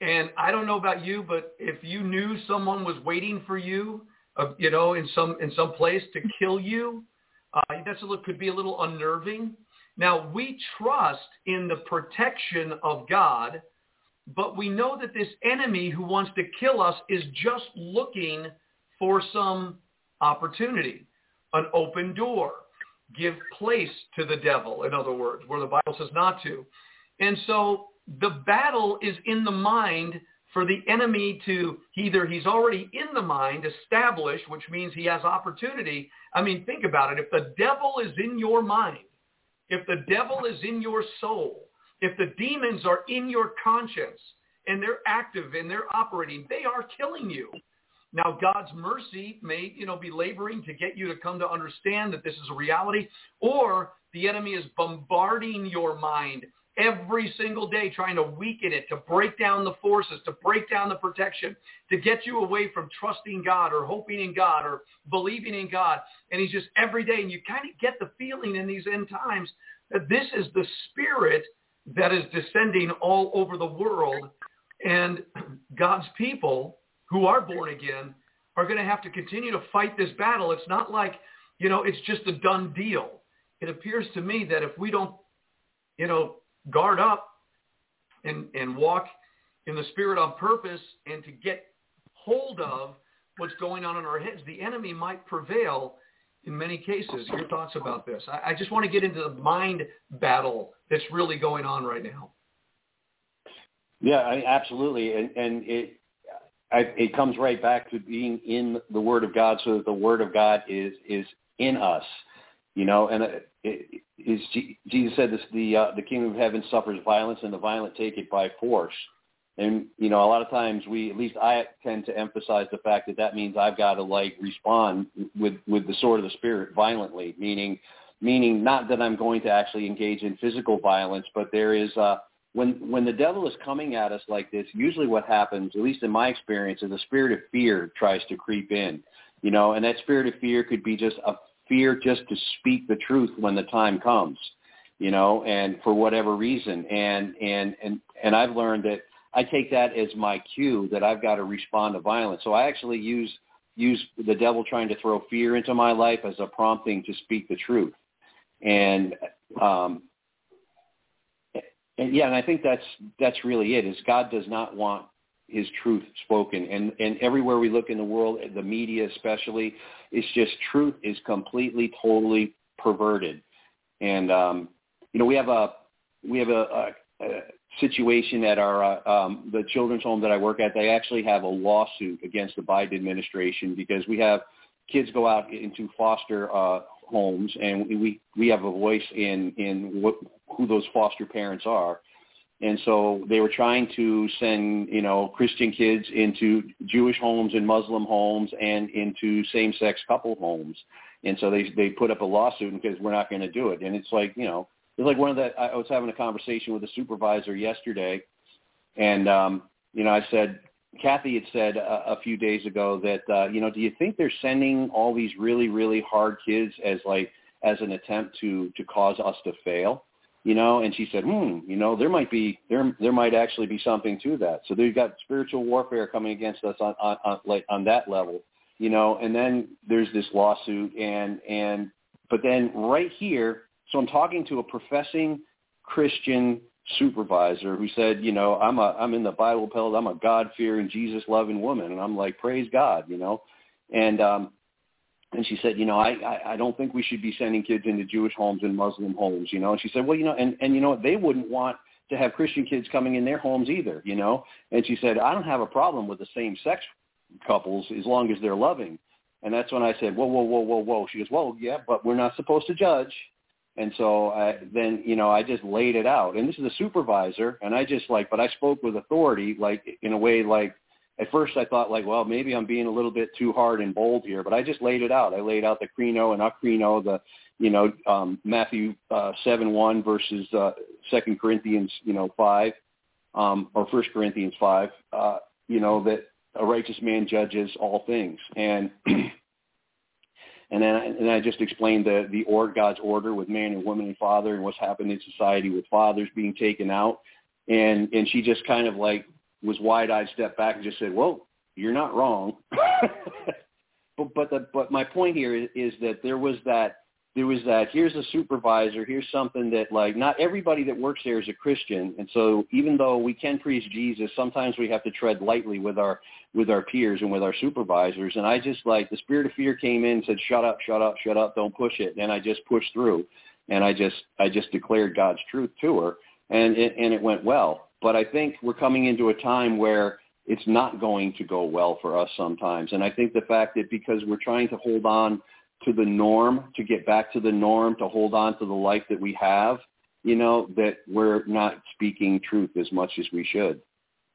And I don't know about you, but if you knew someone was waiting for you, uh, you know, in some in some place to kill you, uh, that's a little, could be a little unnerving. Now we trust in the protection of God, but we know that this enemy who wants to kill us is just looking for some opportunity, an open door, give place to the devil, in other words, where the Bible says not to. And so the battle is in the mind for the enemy to either he's already in the mind established, which means he has opportunity. I mean, think about it. If the devil is in your mind, if the devil is in your soul, if the demons are in your conscience and they're active and they're operating, they are killing you. Now, God's mercy may, you know, be laboring to get you to come to understand that this is a reality, or the enemy is bombarding your mind every single day trying to weaken it, to break down the forces, to break down the protection, to get you away from trusting God or hoping in God or believing in God. And he's just every day, and you kind of get the feeling in these end times that this is the spirit that is descending all over the world. And God's people who are born again are going to have to continue to fight this battle. It's not like, you know, it's just a done deal. It appears to me that if we don't, you know, guard up and, and walk in the spirit on purpose and to get hold of what's going on in our heads, the enemy might prevail in many cases. Your thoughts about this? I, I just want to get into the mind battle that's really going on right now. Yeah, I, absolutely, and and it I, it comes right back to being in the Word of God, so that the Word of God is is in us, you know. And it, it, is Jesus said this: the uh, the kingdom of heaven suffers violence, and the violent take it by force. And you know, a lot of times we, at least I tend to emphasize the fact that that means I've got to like respond with with the sword of the spirit violently, meaning meaning not that I'm going to actually engage in physical violence, but there is uh, when when the devil is coming at us like this, usually what happens, at least in my experience, is a spirit of fear tries to creep in. You know, and that spirit of fear could be just a fear just to speak the truth when the time comes. You know, and for whatever reason, and and and and I've learned that I take that as my cue that I've got to respond to violence. So I actually use use the devil trying to throw fear into my life as a prompting to speak the truth. And um, and yeah, and I think that's that's really it. Is God does not want His truth spoken, and and everywhere we look in the world, the media especially, it's just truth is completely, totally perverted. And um, you know, we have a we have a, a, a situation at our uh, um, the children's home that I work at. They actually have a lawsuit against the Biden administration because we have kids go out into foster uh, homes, and we we have a voice in in what, who those foster parents are. And so they were trying to send, you know, Christian kids into Jewish homes and Muslim homes and into same-sex couple homes. And so they they put up a lawsuit because we're not going to do it. And it's like, you know, it's like one of the I was having a conversation with a supervisor yesterday, and um, you know, I said, Kathy had said a, a few days ago that uh, you know, do you think they're sending all these really really hard kids as like as an attempt to to cause us to fail? You know, and she said, hmm, you know, there might be there there might actually be something to that. So they've got spiritual warfare coming against us on on on, like, on that level, you know, and then there's this lawsuit and and but then right here, so I'm talking to a professing Christian supervisor who said, you know, I'm a I'm in the Bible Belt, I'm a God fearing, Jesus loving woman, and I'm like, praise God, you know, and um, and she said, you know, I, I I don't think we should be sending kids into Jewish homes and Muslim homes, you know, and she said, well, you know, and and you know, what, they wouldn't want to have Christian kids coming in their homes either, you know, and she said, I don't have a problem with the same sex couples as long as they're loving. And that's when I said, whoa, whoa, whoa, whoa, whoa. She goes, well, yeah, but we're not supposed to judge. And so I, then, you know, I just laid it out. And this is a supervisor, and I just like, but I spoke with authority, like in a way, like at first I thought, like, well, maybe I'm being a little bit too hard and bold here, but I just laid it out. I laid out the krino and akrino, the, you know, um, Matthew uh, seven one versus uh, Second Corinthians, you know, five, um, or First Corinthians five. Uh, you know that a righteous man judges all things, and And then, and I just explained the the or God's order with man and woman and father, and what's happened in society with fathers being taken out. And and she just kind of like was wide eyed, stepped back, and just said, "Well, you're not wrong." but but the but my point here is, is that there was that there was that here's a supervisor. Here's something that like not everybody that works there is a christian. And so even though we can preach jesus sometimes we have to tread lightly with our with our peers and with our supervisors. And i just like the spirit of fear came in and said shut up shut up shut up. Don't push it. And i just pushed through. And i just i just declared god's truth to her. And it and it went well. But i think we're coming into a time where it's not going to go well for us sometimes. And i think the fact that because we're trying to hold on to the norm, to get back to the norm, to hold on to the life that we have, you know, that we're not speaking truth as much as we should.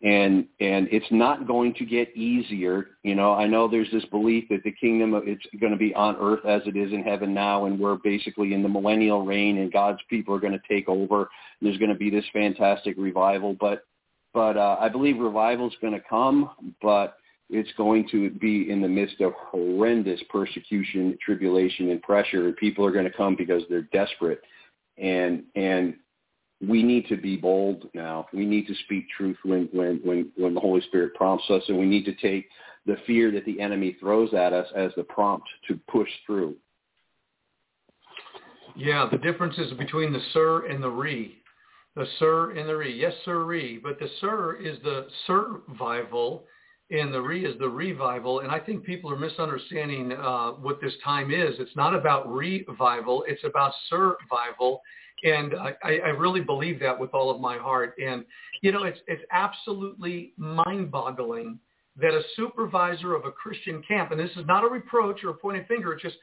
And and it's not going to get easier. You know, I know there's this belief that the kingdom of it's going to be on earth as it is in heaven now, and we're basically in the millennial reign, and God's people are going to take over. There's going to be this fantastic revival, but but uh, I believe revival is going to come, but it's going to be in the midst of horrendous persecution, tribulation, and pressure. People are going to come because they're desperate. And and we need to be bold now. We need to speak truth when when when when the Holy Spirit prompts us, and we need to take the fear that the enemy throws at us as the prompt to push through. Yeah, the difference is between the sir and the re. The sir and the re. Yes, sir, re. But the sir is the survival and the re is the revival. And I think people are misunderstanding uh, what this time is. It's not about revival. It's about survival. And I, I really believe that with all of my heart. And, you know, it's, it's absolutely mind-boggling that a supervisor of a Christian camp, and this is not a reproach or a pointing finger, it's just,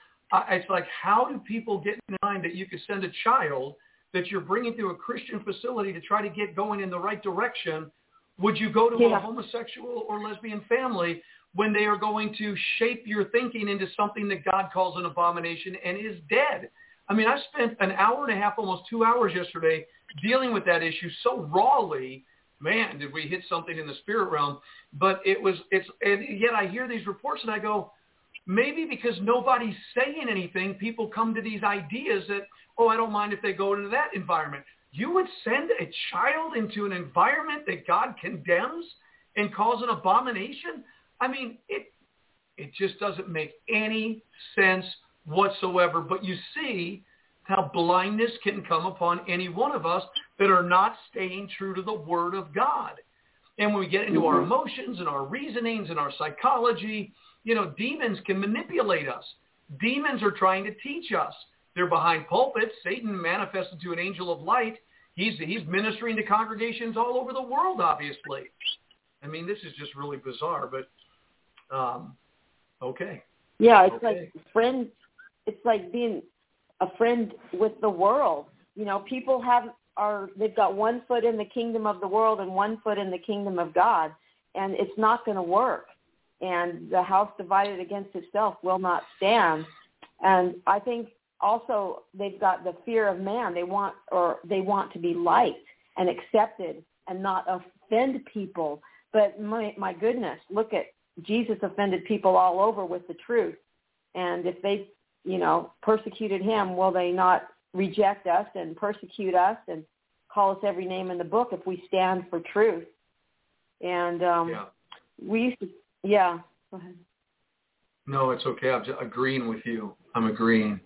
it's like, how do people get in mind that you could send a child that you're bringing through a Christian facility to try to get going in the right direction would you go to yeah. a homosexual or lesbian family when they are going to shape your thinking into something that God calls an abomination and is dead? I mean, I spent an hour and a half, almost two hours yesterday dealing with that issue so rawly. Man, did we hit something in the spirit realm? But it was, it's, and yet I hear these reports and I go, maybe because nobody's saying anything, people come to these ideas that, oh, I don't mind if they go into that environment. You would send a child into an environment that God condemns and calls an abomination? I mean, it it just doesn't make any sense whatsoever. But you see how blindness can come upon any one of us that are not staying true to the Word of God. And when we get into mm-hmm. our emotions and our reasonings and our psychology, you know, demons can manipulate us. Demons are trying to teach us. They're behind pulpits. Satan manifested to an angel of light. He's he's ministering to congregations all over the world. Obviously, I mean this is just really bizarre. But um, okay. Yeah, it's okay. like friend. It's like being a friend with the world. You know, people have are they've got one foot in the kingdom of the world and one foot in the kingdom of God, and it's not going to work. And the house divided against itself will not stand. And I think also they've got the fear of man. They want or they want to be liked and accepted and not offend people. But my my goodness, look at Jesus offended people all over with the truth. And if they, you know, persecuted him, will they not reject us and persecute us and call us every name in the book if we stand for truth? And um yeah. we used to yeah, go ahead. No, it's okay. I'm agreeing with you. I'm agreeing.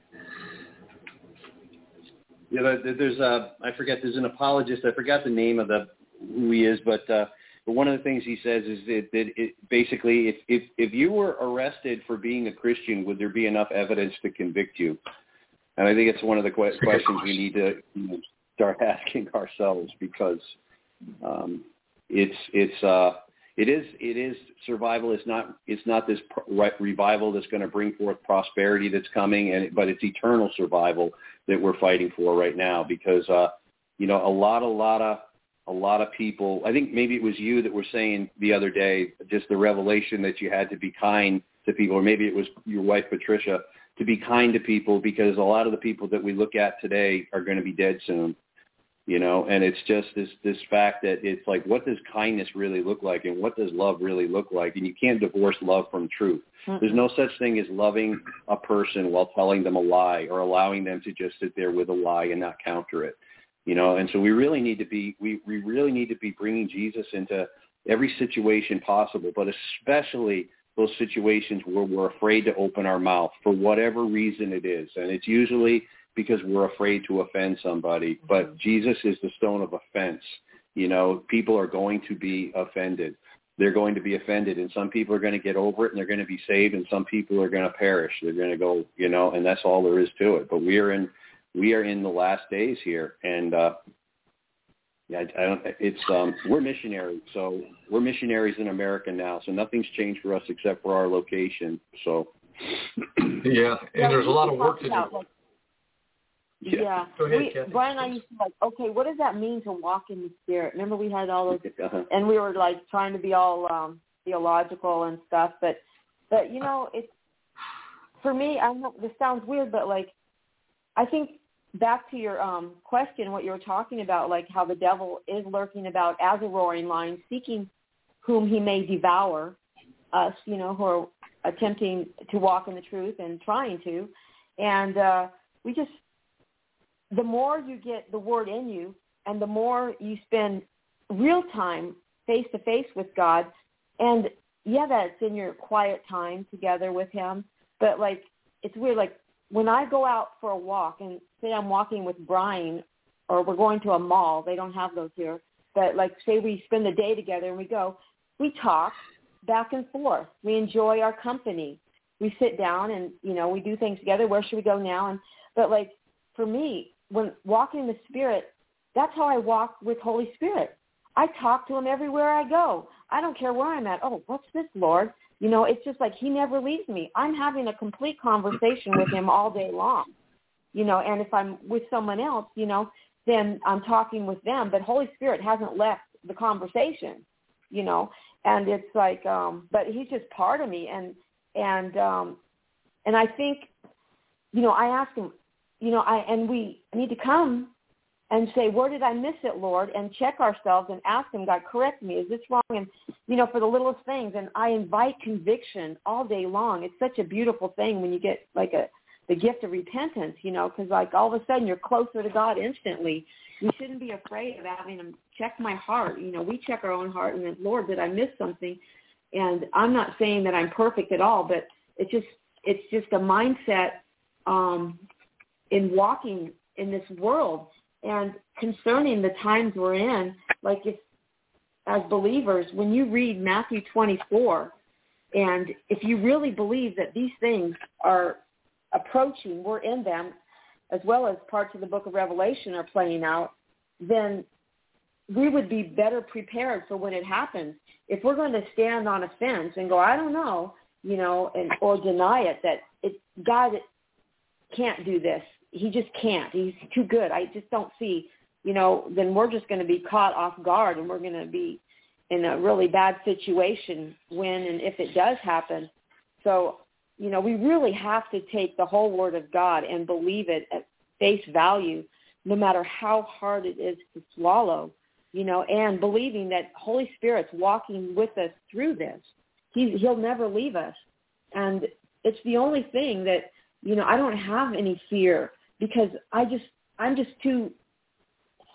Yeah, there's a I forget there's an apologist. I forgot the name of the who he is, but uh, but one of the things he says is that, that it, basically if, if if you were arrested for being a Christian, would there be enough evidence to convict you? And I think it's one of the que- questions we need to start asking ourselves because um, it's it's uh, it is it is survival. It's not it's not this revival that's going to bring forth prosperity that's coming, and but it's eternal survival that we're fighting for right now because uh, you know a lot a lot of a lot of people. I think maybe it was you that were saying the other day just the revelation that you had to be kind to people, or maybe it was your wife Patricia to be kind to people because a lot of the people that we look at today are going to be dead soon you know and it's just this this fact that it's like what does kindness really look like and what does love really look like? And you can't divorce love from truth. Mm-hmm. there's no such thing as loving a person while telling them a lie or allowing them to just sit there with a lie and not counter it you know? And so we really need to be we we really need to be bringing jesus into every situation possible but especially those situations where we're afraid to open our mouth for whatever reason it is. And it's usually because we're afraid to offend somebody. But mm-hmm. Jesus is the stone of offense. You know, people are going to be offended. They're going to be offended, and some people are going to get over it, and they're going to be saved, and some people are going to perish. They're going to go, you know, and that's all there is to it. But we are in, we are in the last days here, and uh, yeah, I, I don't. It's um, we're missionaries, so we're missionaries in America now. So nothing's changed for us except for our location. So yeah, and there's a lot of work to do. Yeah. yeah. Go ahead, we, Kathy. Brian and I used to like, okay, what does that mean to walk in the spirit? Remember we had all those, uh-huh. and we were like trying to be all um theological and stuff, but, but you know, it's for me. I know this sounds weird, but like, I think back to your um question, what you were talking about, like how the devil is lurking about as a roaring lion, seeking whom he may devour. Us, you know, who are attempting to walk in the truth and trying to, and uh we just the more you get the word in you and the more you spend real time face to face with God and yeah that's in your quiet time together with him but like it's weird like when I go out for a walk and say I'm walking with Brian or we're going to a mall they don't have those here but like say we spend the day together and we go we talk back and forth. We enjoy our company. We sit down and you know we do things together. Where should we go now? And but like for me when walking in the Spirit, that's how I walk with Holy Spirit. I talk to him everywhere I go. I don't care where I'm at. Oh, what's this, Lord? You know, it's just like he never leaves me. I'm having a complete conversation with him all day long. You know, and if I'm with someone else, you know, then I'm talking with them. But Holy Spirit hasn't left the conversation, you know. And it's like, um, but he's just part of me and and um and I think, you know, I ask him, you know, I and we need to come and say, where did I miss it, Lord? And check ourselves and ask him, God, correct me. Is this wrong? And, you know, for the littlest things. And I invite conviction all day long. It's such a beautiful thing when you get like a, the gift of repentance, you know, because like all of a sudden you're closer to God instantly. We shouldn't be afraid of having him check my heart. You know, we check our own heart and then, Lord, did I miss something? And I'm not saying that I'm perfect at all, but it's just, it's just a mindset um, in walking in this world and concerning the times we're in, like if as believers, when you read Matthew 24, and if you really believe that these things are approaching, we're in them, as well as parts of the book of Revelation are playing out, then we would be better prepared for when it happens. If we're going to stand on a fence and go, I don't know, you know, and or deny it that it God can't do this, he just can't. He's too good. I just don't see, you know, then we're just going to be caught off guard and we're going to be in a really bad situation when and if it does happen. So, you know, we really have to take the whole word of God and believe it at face value, no matter how hard it is to swallow, you know, and believing that Holy Spirit's walking with us through this. He, he'll never leave us. And it's the only thing that, you know, I don't have any fear because I just I'm just too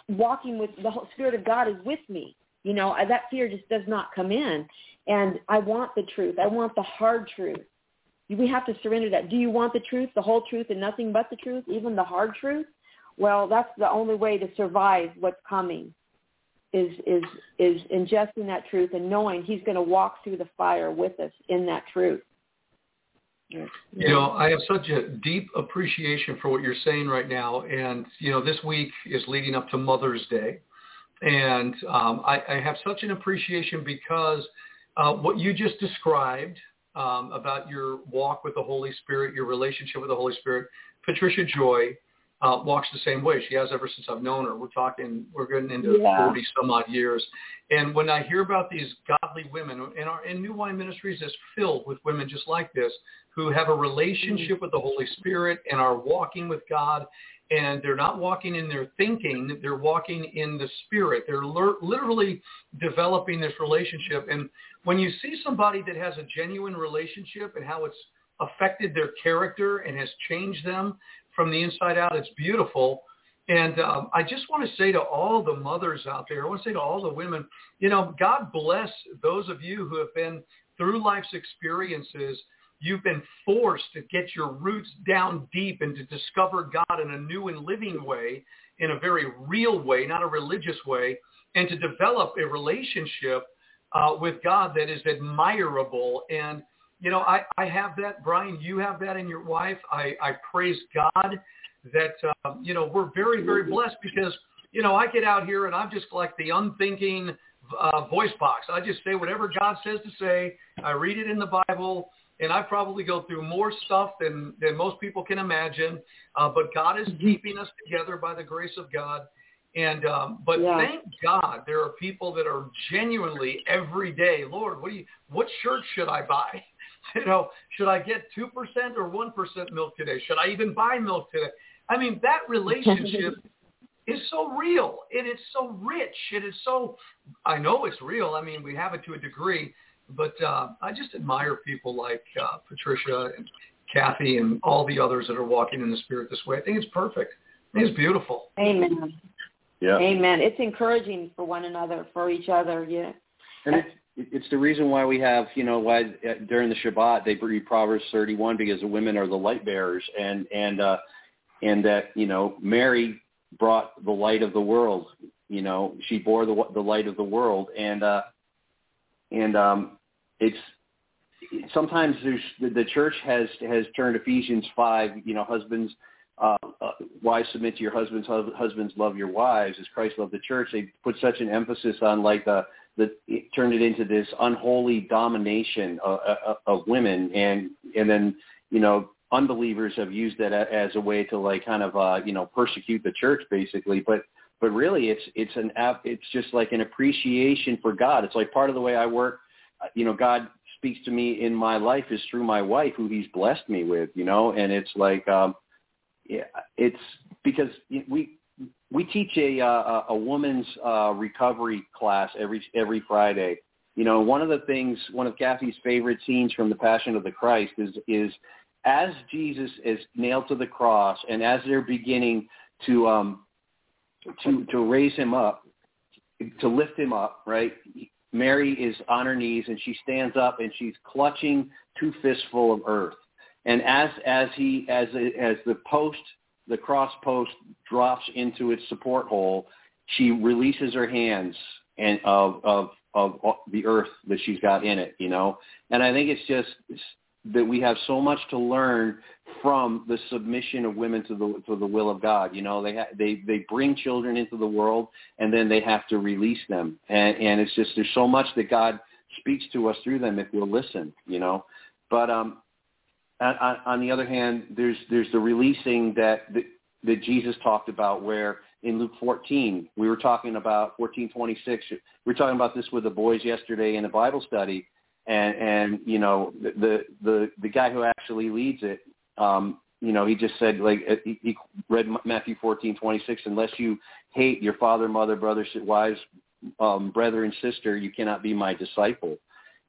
walking with the whole Spirit of God is with me. You know, I, that fear just does not come in. And I want the truth. I want the hard truth. We have to surrender that. Do you want the truth, the whole truth, and nothing but the truth, even the hard truth? Well, that's the only way to survive what's coming is is is ingesting that truth and knowing he's going to walk through the fire with us in that truth. You know, I have such a deep appreciation for what you're saying right now. And, you know, this week is leading up to Mother's Day. And um, I, I have such an appreciation because uh, what you just described um, about your walk with the Holy Spirit, your relationship with the Holy Spirit, Patricia Joy uh, walks the same way. She has ever since I've known her. We're talking, we're getting into yeah. 40 some odd years. And when I hear about these godly women, and our and New Wine Ministries is filled with women just like this, who have a relationship with the Holy Spirit and are walking with God and they're not walking in their thinking, they're walking in the spirit. They're le- literally developing this relationship. And when you see somebody that has a genuine relationship and how it's affected their character and has changed them from the inside out, it's beautiful. And um, I just want to say to all the mothers out there, I want to say to all the women, you know, God bless those of you who have been through life's experiences You've been forced to get your roots down deep and to discover God in a new and living way, in a very real way, not a religious way, and to develop a relationship uh, with God that is admirable. And, you know, I, I have that. Brian, you have that in your wife. I, I praise God that, uh, you know, we're very, very blessed because, you know, I get out here and I'm just like the unthinking uh, voice box. I just say whatever God says to say. I read it in the Bible and I probably go through more stuff than, than most people can imagine. Uh, but God is mm-hmm. keeping us together by the grace of God. And um, but yeah. thank God there are people that are genuinely every day, Lord, what do you what shirt should I buy? You know, should I get two percent or one percent milk today? Should I even buy milk today? I mean, that relationship is so real and it's so rich it's so I know it's real. I mean, we have it to a degree, but uh, I just admire people like uh, Patricia and Kathy and all the others that are walking in the Spirit this way. I think it's perfect. I think it's beautiful. Amen. Yeah. Amen. It's encouraging for one another, for each other. Yeah. And it's it's the reason why we have, you know, why uh, during the Shabbat they read Proverbs 31 because the women are the light bearers, and and uh, and that you know Mary brought the light of the world. You know, she bore the the light of the world, and uh, and um, it's sometimes there's the, the church has has turned Ephesians five. You know, husbands, uh, uh, wives submit to your husbands. Husbands love your wives as Christ loved the church. They put such an emphasis on like the the it turned it into this unholy domination of, of, of women, and and then you know unbelievers have used that as a way to like kind of uh, you know persecute the church basically, but but really it's it's an it's just like an appreciation for God. It's like part of the way I work you know, God speaks to me in my life is through my wife, who He's blessed me with, you know, and it's like, um, yeah, it's because we we teach a a, a woman's uh, recovery class every every Friday. You know, one of the things, one of Kathy's favorite scenes from the Passion of the Christ is is as Jesus is nailed to the cross, and as they're beginning to um to to raise him up, to lift him up, right? Mary is on her knees and she stands up and she's clutching two fistful of earth. And as as he as as the post the cross post drops into its support hole, she releases her hands and of of of the earth that she's got in it, you know. And I think it's just that we have so much to learn from the submission of women to the to the will of God. You know, they ha- they they bring children into the world and then they have to release them, and and it's just there's so much that God speaks to us through them if we'll listen. You know, but um, on, on the other hand, there's there's the releasing that, that that Jesus talked about where in Luke 14 we were talking about 14:26. We were talking about this with the boys yesterday in a Bible study and and you know the the the guy who actually leads it um you know he just said like uh, he, he read Matthew 14:26 unless you hate your father mother brothers wives um brother and sister you cannot be my disciple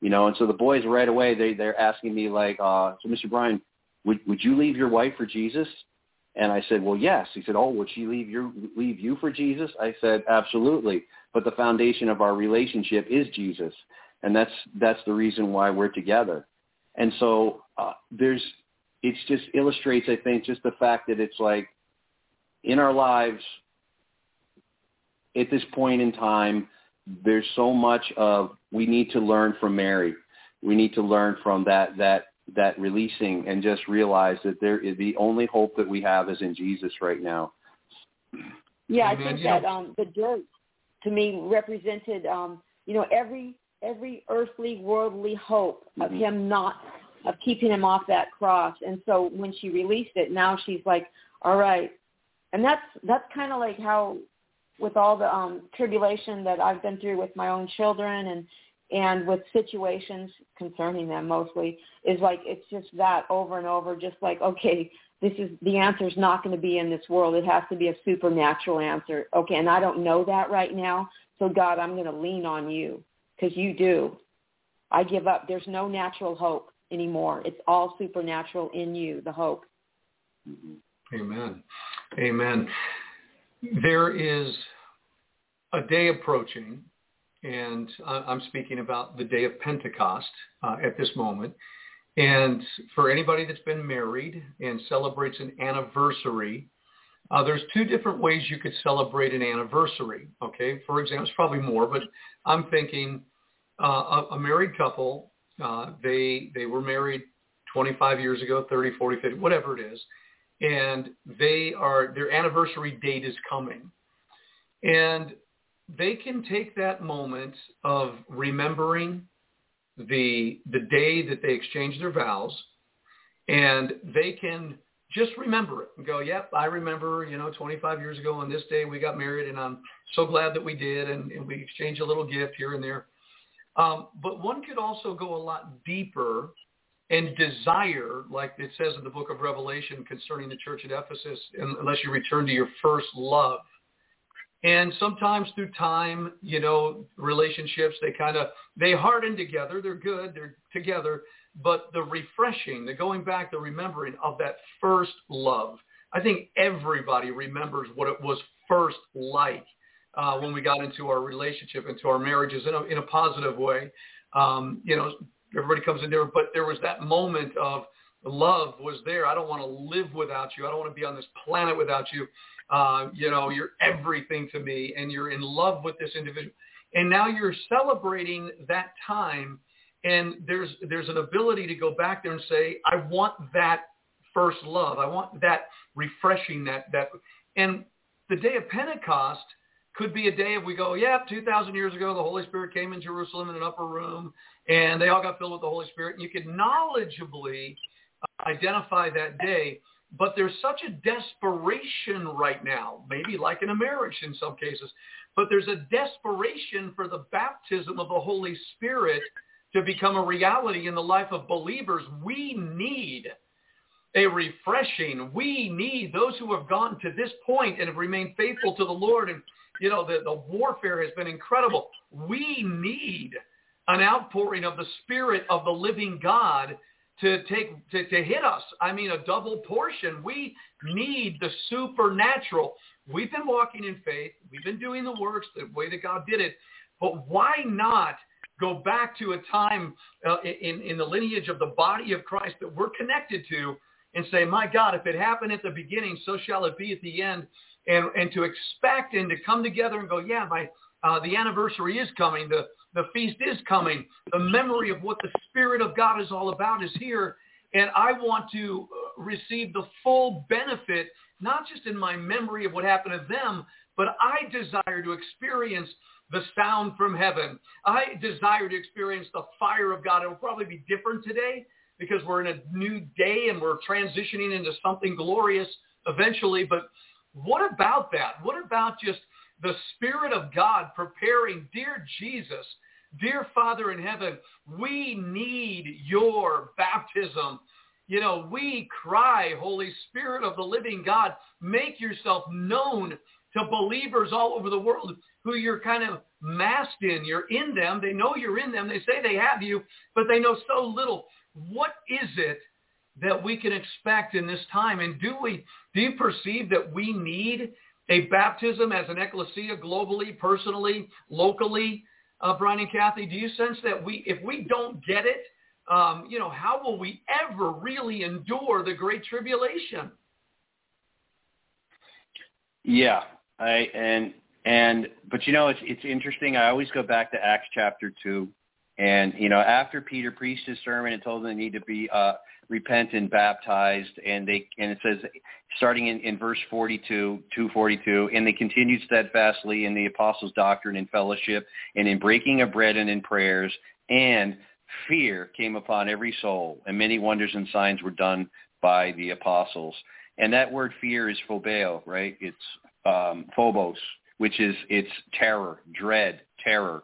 you know and so the boys right away they they're asking me like uh so Mr. Brian would would you leave your wife for Jesus and I said, well, yes. He said, oh, would she leave you leave you for Jesus? I said, absolutely. But the foundation of our relationship is Jesus and that's that's the reason why we're together. And so uh, there's it just illustrates, I think, just the fact that it's like in our lives at this point in time, there's so much of we need to learn from Mary. We need to learn from that that that releasing and just realize that there is the only hope that we have is in Jesus right now. Yeah, I think that um, the dirt to me represented um, you know every every earthly, worldly hope of mm-hmm. him not of keeping him off that cross. And so when she released it, now she's like, all right. And that's that's kind of like how with all the um tribulation that I've been through with my own children and and with situations concerning them mostly is like it's just that over and over just like okay this is the answer is not going to be in this world. It has to be a supernatural answer. Okay, and I don't know that right now. So God, I'm going to lean on you because you do. I give up. There's no natural hope anymore. It's all supernatural in you, the hope. Amen. Amen. There is a day approaching, and I'm speaking about the day of Pentecost uh, at this moment. And for anybody that's been married and celebrates an anniversary, uh, there's two different ways you could celebrate an anniversary. Okay, for example, it's probably more, but I'm thinking uh, a, a married couple, uh, they they were married 25 years ago, 30, 40, 50, whatever it is, and they are their anniversary date is coming, and they can take that moment of remembering the the day that they exchanged their vows, and they can just remember it and go, yep, I remember, you know, 25 years ago on this day we got married, and I'm so glad that we did, and, and we exchanged a little gift here and there. Um, but one could also go a lot deeper and desire, like it says in the book of Revelation concerning the church at Ephesus, unless you return to your first love. And sometimes through time, you know, relationships, they kind of, they harden together. They're good. They're together. But the refreshing, the going back, the remembering of that first love. I think everybody remembers what it was first like uh, when we got into our relationship, into our marriages in a, in a positive way. Um, you know, everybody comes in there, but there was that moment of love was there. I don't want to live without you. I don't want to be on this planet without you. Uh, you know, you're everything to me and you're in love with this individual. And now you're celebrating that time and there's, there's an ability to go back there and say, I want that first love. I want that refreshing that, that, and the day of Pentecost could be a day if we go, yeah, 2,000 years ago, the Holy Spirit came in Jerusalem in an upper room and they all got filled with the Holy Spirit. And you could knowledgeably uh, identify that day but there's such a desperation right now, maybe like in a marriage in some cases, but there's a desperation for the baptism of the Holy Spirit to become a reality in the life of believers. We need a refreshing. We need those who have gone to this point and have remained faithful to the Lord. And, you know, the, the warfare has been incredible. We need an outpouring of the Spirit of the living God to take to, to hit us. I mean, a double portion. We need the supernatural. We've been walking in faith. We've been doing the works the way that God did it. But why not go back to a time uh, in, in the lineage of the body of Christ that we're connected to and say, my God, if it happened at the beginning, so shall it be at the end. And, and to expect and to come together and go, yeah, my, uh, the anniversary is coming. The, the feast is coming. The memory of what the Spirit of God is all about is here. And I want to uh, receive the full benefit, not just in my memory of what happened to them, but I desire to experience the sound from heaven. I desire to experience the fire of God. It will probably be different today because we're in a new day and we're transitioning into something glorious eventually. But what about that? What about just the Spirit of God preparing, dear Jesus, dear Father in heaven, we need your baptism. You know, we cry, Holy Spirit of the living God, make yourself known to believers all over the world who you're kind of masked in. You're in them. They know you're in them. They say they have you, but they know so little. What is it that we can expect in this time? And do we do you perceive that we need a baptism as an ecclesia globally, personally, locally, uh, Brian and Kathy, do you sense that we, if we don't get it, um, you know, how will we ever really endure the great tribulation? Yeah, I and and but you know it's it's interesting. I always go back to Acts chapter two, and you know after Peter preached his sermon and told them they need to be uh, repent and baptized and they and it says starting in, in verse 42 242 and they continued steadfastly in the apostles doctrine and fellowship and in breaking of bread and in prayers and fear came upon every soul and many wonders and signs were done by the apostles. And that word fear is phobeo right? It's um, phobos which is it's terror dread terror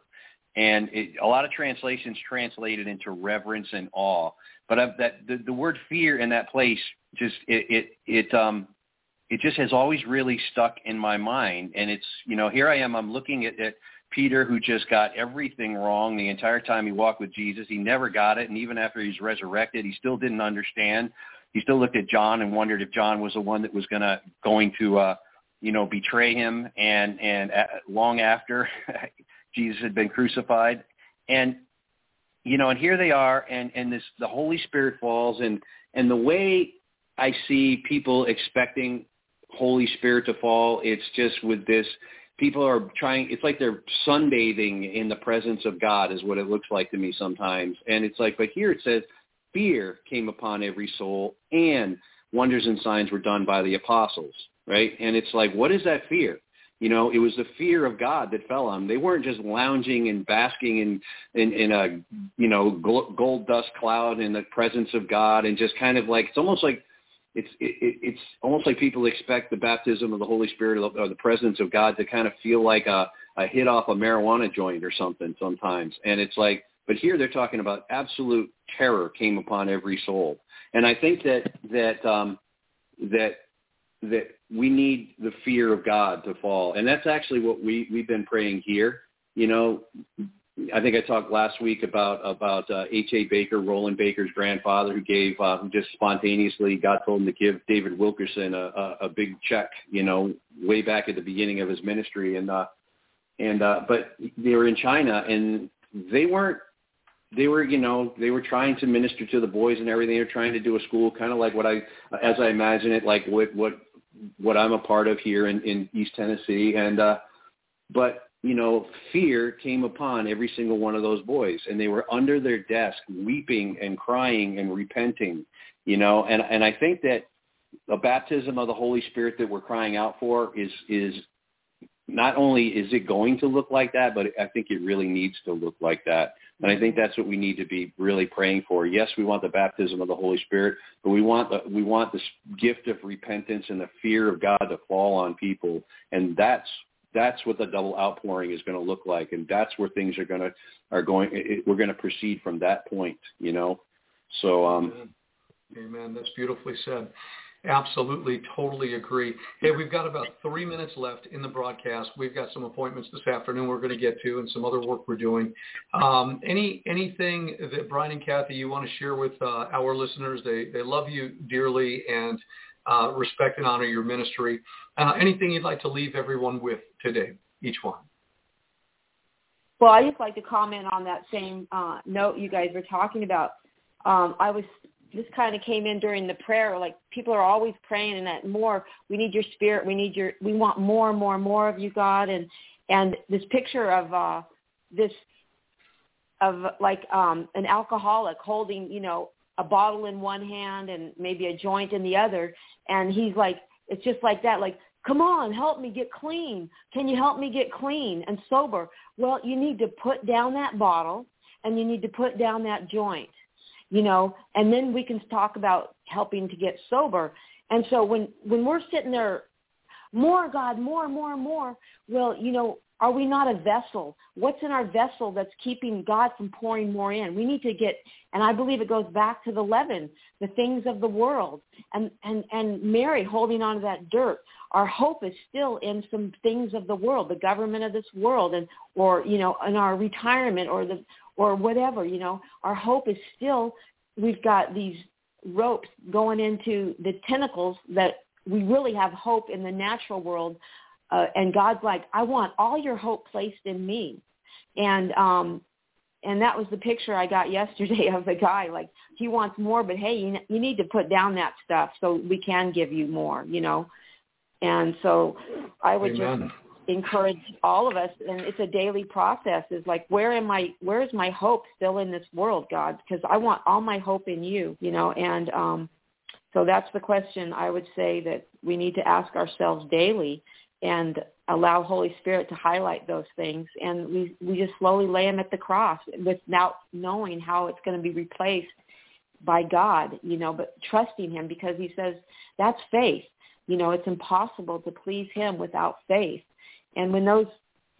and it, a lot of translations translate it into reverence and awe but I've, that the, the word fear in that place just it it it um it just has always really stuck in my mind. And it's you know here I am. I'm looking at, at Peter who just got everything wrong the entire time he walked with Jesus. He never got it, and even after he's resurrected, he still didn't understand. He still looked at John and wondered if John was the one that was gonna going to uh, you know betray him. And and uh, long after Jesus had been crucified, and you know, and here they are, and and this the Holy Spirit falls, and and the way I see people expecting Holy Spirit to fall, it's just with this. People are trying. It's like they're sunbathing in the presence of God, is what it looks like to me sometimes. And it's like, but here it says, fear came upon every soul, and wonders and signs were done by the apostles, right? And it's like, what is that fear? You know, it was the fear of God that fell on them. They weren't just lounging and basking in in, in a you know gold dust cloud in the presence of God and just kind of like it's almost like it's it, it's almost like people expect the baptism of the Holy Spirit or the presence of God to kind of feel like a a hit off a marijuana joint or something sometimes. And it's like, but here they're talking about absolute terror came upon every soul. And I think that that um, that that we need the fear of God to fall. And that's actually what we, we've been praying here. You know, I think I talked last week about about uh, H.A. Baker, Rolland Baker's grandfather, who gave uh, just spontaneously God told him to give David Wilkerson a, a, a big check, you know, way back at the beginning of his ministry, and uh, and uh, but they were in China and they weren't they were, you know, they were trying to minister to the boys and everything. They were trying to do a school, kind of like what I, as I imagine it, like what what what I'm a part of here in, in East Tennessee. And uh, but you know, fear came upon every single one of those boys, and they were under their desk, weeping and crying and repenting. You know, and and I think that the baptism of the Holy Spirit that we're crying out for is is not only is it going to look like that, but I think it really needs to look like that. And I think that's what we need to be really praying for. Yes, we want the baptism of the Holy Spirit, but we want the, we want this gift of repentance and the fear of God to fall on people. And that's that's what the double outpouring is going to look like, and that's where things are going to are going. It, we're going to proceed from that point, you know. So, um, Amen. Amen. That's beautifully said. Absolutely, totally agree. Hey, we've got about three minutes left in the broadcast. We've got some appointments this afternoon we're going to get to and some other work we're doing. Um, any Anything that Brian and Kathy you want to share with uh, our listeners? They, they love you dearly and uh, respect and honor your ministry. Uh, anything you'd like to leave everyone with today, each one? Well, I just like to comment on that same uh, note you guys were talking about. Um, I was this kind of came in during the prayer. Like people are always praying and that more. We need your spirit. We need your. We want more and more and more of you, God. And and this picture of uh, this of like um, an alcoholic holding, you know, a bottle in one hand and maybe a joint in the other, and he's like, it's just like that. Like, come on, help me get clean. Can you help me get clean and sober? Well, you need to put down that bottle and you need to put down that joint you know, and then we can talk about helping to get sober. And so when when we're sitting there, more God, more, more, more. Well, you know, are we not a vessel? What's in our vessel that's keeping God from pouring more in? We need to get, and I believe it goes back to the leaven, the things of the world, and and and Mary holding on to that dirt. Our hope is still in some things of the world, the government of this world, and or you know, in our retirement or the or whatever, you know, our hope is still we've got these ropes going into the tentacles that we really have hope in the natural world. Uh, and God's like, I want all your hope placed in me. And um, and that was the picture I got yesterday of the guy. Like he wants more, but hey, you, you need to put down that stuff so we can give you more, you know. And so I would Amen. just encourage all of us and it's a daily process is like where am i where is my hope still in this world god? Because i want all my hope in you you know and um so that's the question i would say that we need to ask ourselves daily and allow holy spirit to highlight those things. And we we just slowly lay them at the cross without knowing how it's going to be replaced by god you know but trusting him because he says that's faith you know it's impossible to please him without faith and when those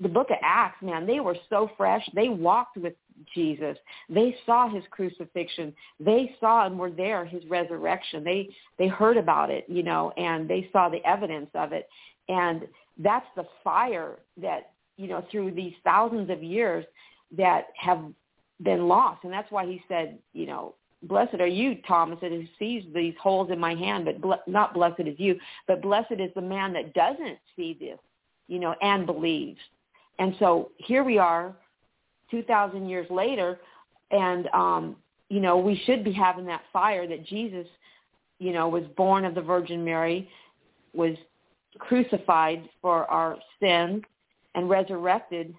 the book of Acts, man, they were so fresh. They walked with Jesus. They saw his crucifixion. They saw and were there his resurrection. They they heard about it, you know, and they saw the evidence of it. And that's the fire that, you know, through these thousands of years that have been lost. And that's why he said, you know, blessed are you, Thomas, that sees these holes in my hand, but ble- not blessed is you, but blessed is the man that doesn't see this, you know, and believes. And so here we are 2,000 years later, and, um, you know, we should be having that fire that Jesus, you know, was born of the Virgin Mary, was crucified for our sins, and resurrected,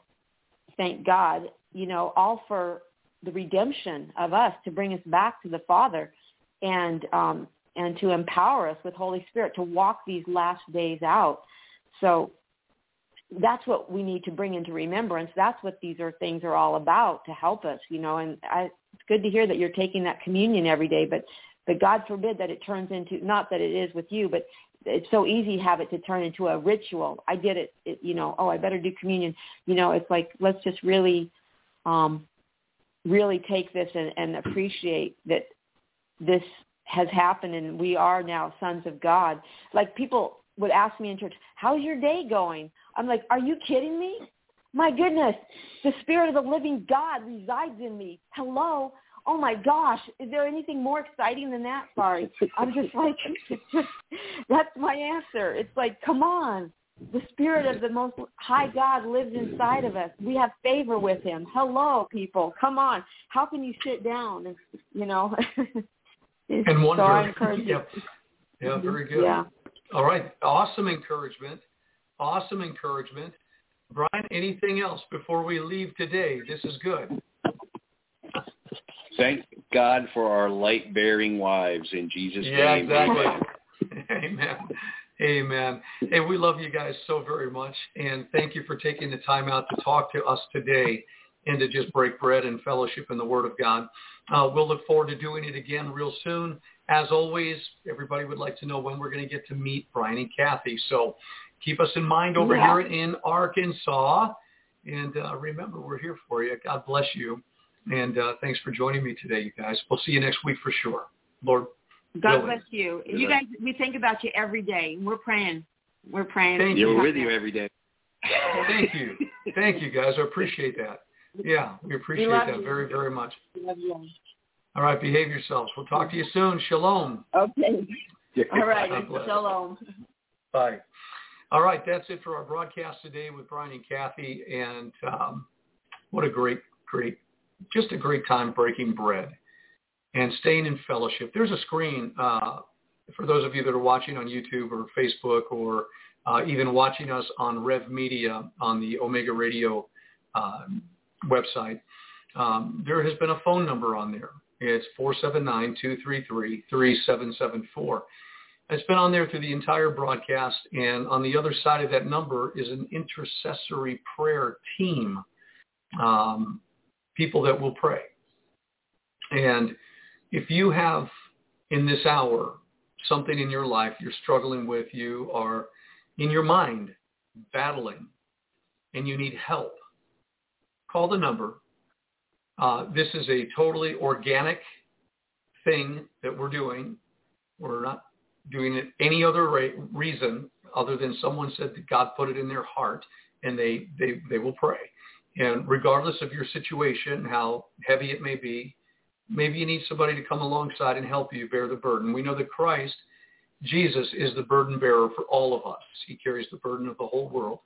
thank God, you know, all for the redemption of us to bring us back to the Father and um, and to empower us with Holy Spirit to walk these last days out. So that's what we need to bring into remembrance. That's what these are things are all about to help us, you know. And I, it's good to hear that you're taking that communion every day, but but God forbid that it turns into not that it is with you, but it's so easy to have it to turn into a ritual. I did it, it you know. Oh, I better do communion. You know, it's like let's just really, um, really take this and, and appreciate that this has happened and we are now sons of God. Like people would ask me in church, how's your day going? I'm like, are you kidding me? My goodness, the spirit of the living God resides in me. Hello. Oh my gosh, is there anything more exciting than that? Sorry. I'm just like, that's my answer. It's like, come on. The spirit of the most high God lives inside of us. We have favor with him. Hello, people. Come on. How can you sit down? And, you know. and wonder. So I encourage yeah. yeah, very good. Yeah. All right. Awesome encouragement. Awesome encouragement. Brian, anything else before we leave today? This is good. Thank God for our light-bearing wives in Jesus' Yeah, name. exactly. Amen. Amen. Hey, we love you guys so very much, and thank you for taking the time out to talk to us today and to just break bread and fellowship in the Word of God. Uh, we'll look forward to doing it again real soon. As always, everybody would like to know when we're going to get to meet Brian and Kathy. So keep us in mind over Yeah. here in Arkansas. And uh, remember, we're here for you. God bless you. And uh, thanks for joining me today, you guys. We'll see you next week for sure. Lord, God Really. bless you. Good You luck. guys, we think about you every day. We're praying. We're praying. Thank Yeah, we're with you every day. thank you. Thank you, guys. I appreciate that. Yeah, we appreciate love that you. very, very much. We love you. All right, behave yourselves. We'll talk to you soon. Shalom. Okay. All right. Shalom. Bye. All right, that's it for our broadcast today with Brian and Kathy. And um, what a great, great, just a great time breaking bread and staying in fellowship. There's a screen uh, for those of you that are watching on YouTube or Facebook or uh, even watching us on Rev Media on the Omega Radio um, website. Um, there has been a phone number on there. It's 479-233-3774. It's been on there through the entire broadcast, and on the other side of that number is an intercessory prayer team, um, people that will pray. And if you have in this hour something in your life you're struggling with, you are in your mind battling, and you need help, call the number. Uh, this is a totally organic thing that we're doing. We're not doing it any other ra- reason other than someone said that God put it in their heart and they, they, they will pray. And regardless of your situation, how heavy it may be, maybe you need somebody to come alongside and help you bear the burden. We know that Christ, Jesus, is the burden bearer for all of us. He carries the burden of the whole world.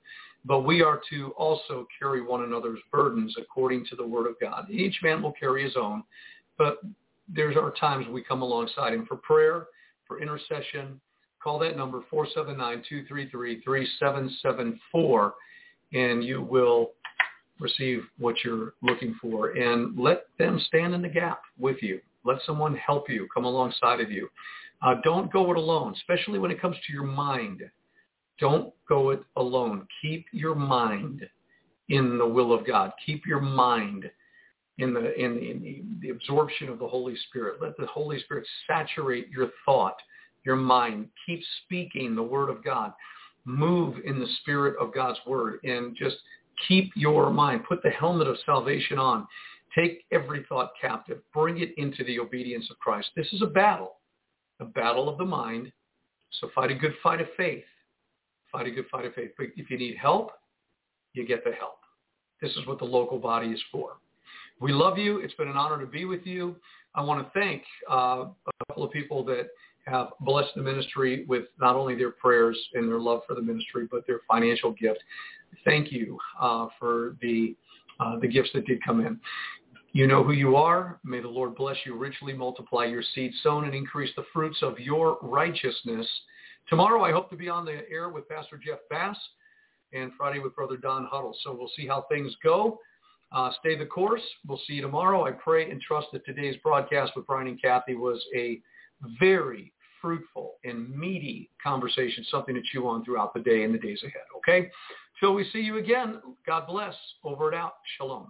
But we are to also carry one another's burdens according to the word of God. Each man will carry his own, but there's our times we come alongside him for prayer, for intercession. Call that number 479-233-3774 and you will receive what you're looking for. And let them stand in the gap with you. Let someone help you, come alongside of you. Uh, don't go it alone, especially when it comes to your mind. Don't go it alone. Keep your mind in the will of God. Keep your mind in the in in the absorption of the Holy Spirit. Let the Holy Spirit saturate your thought, your mind. Keep speaking the word of God. Move in the spirit of God's word and just keep your mind. Put the helmet of salvation on. Take every thought captive. Bring it into the obedience of Christ. This is a battle, a battle of the mind. So fight a good fight of faith. Fight a good fight of faith. But if you need help, you get the help. This is what the local body is for. We love you. It's been an honor to be with you. I want to thank uh, a couple of people that have blessed the ministry with not only their prayers and their love for the ministry, but their financial gift. Thank you uh, for the uh, the gifts that did come in. You know who you are. May the Lord bless you richly, multiply your seed sown, and increase the fruits of your righteousness. Tomorrow, I hope to be on the air with Pastor Jeff Bass, and Friday with Brother Don Huddle. So we'll see how things go. Uh, stay the course. We'll see you tomorrow. I pray and trust that today's broadcast with Brian and Kathy was a very fruitful and meaty conversation, something to chew on throughout the day and the days ahead. Okay? Till we see you again, God bless. Over and out. Shalom.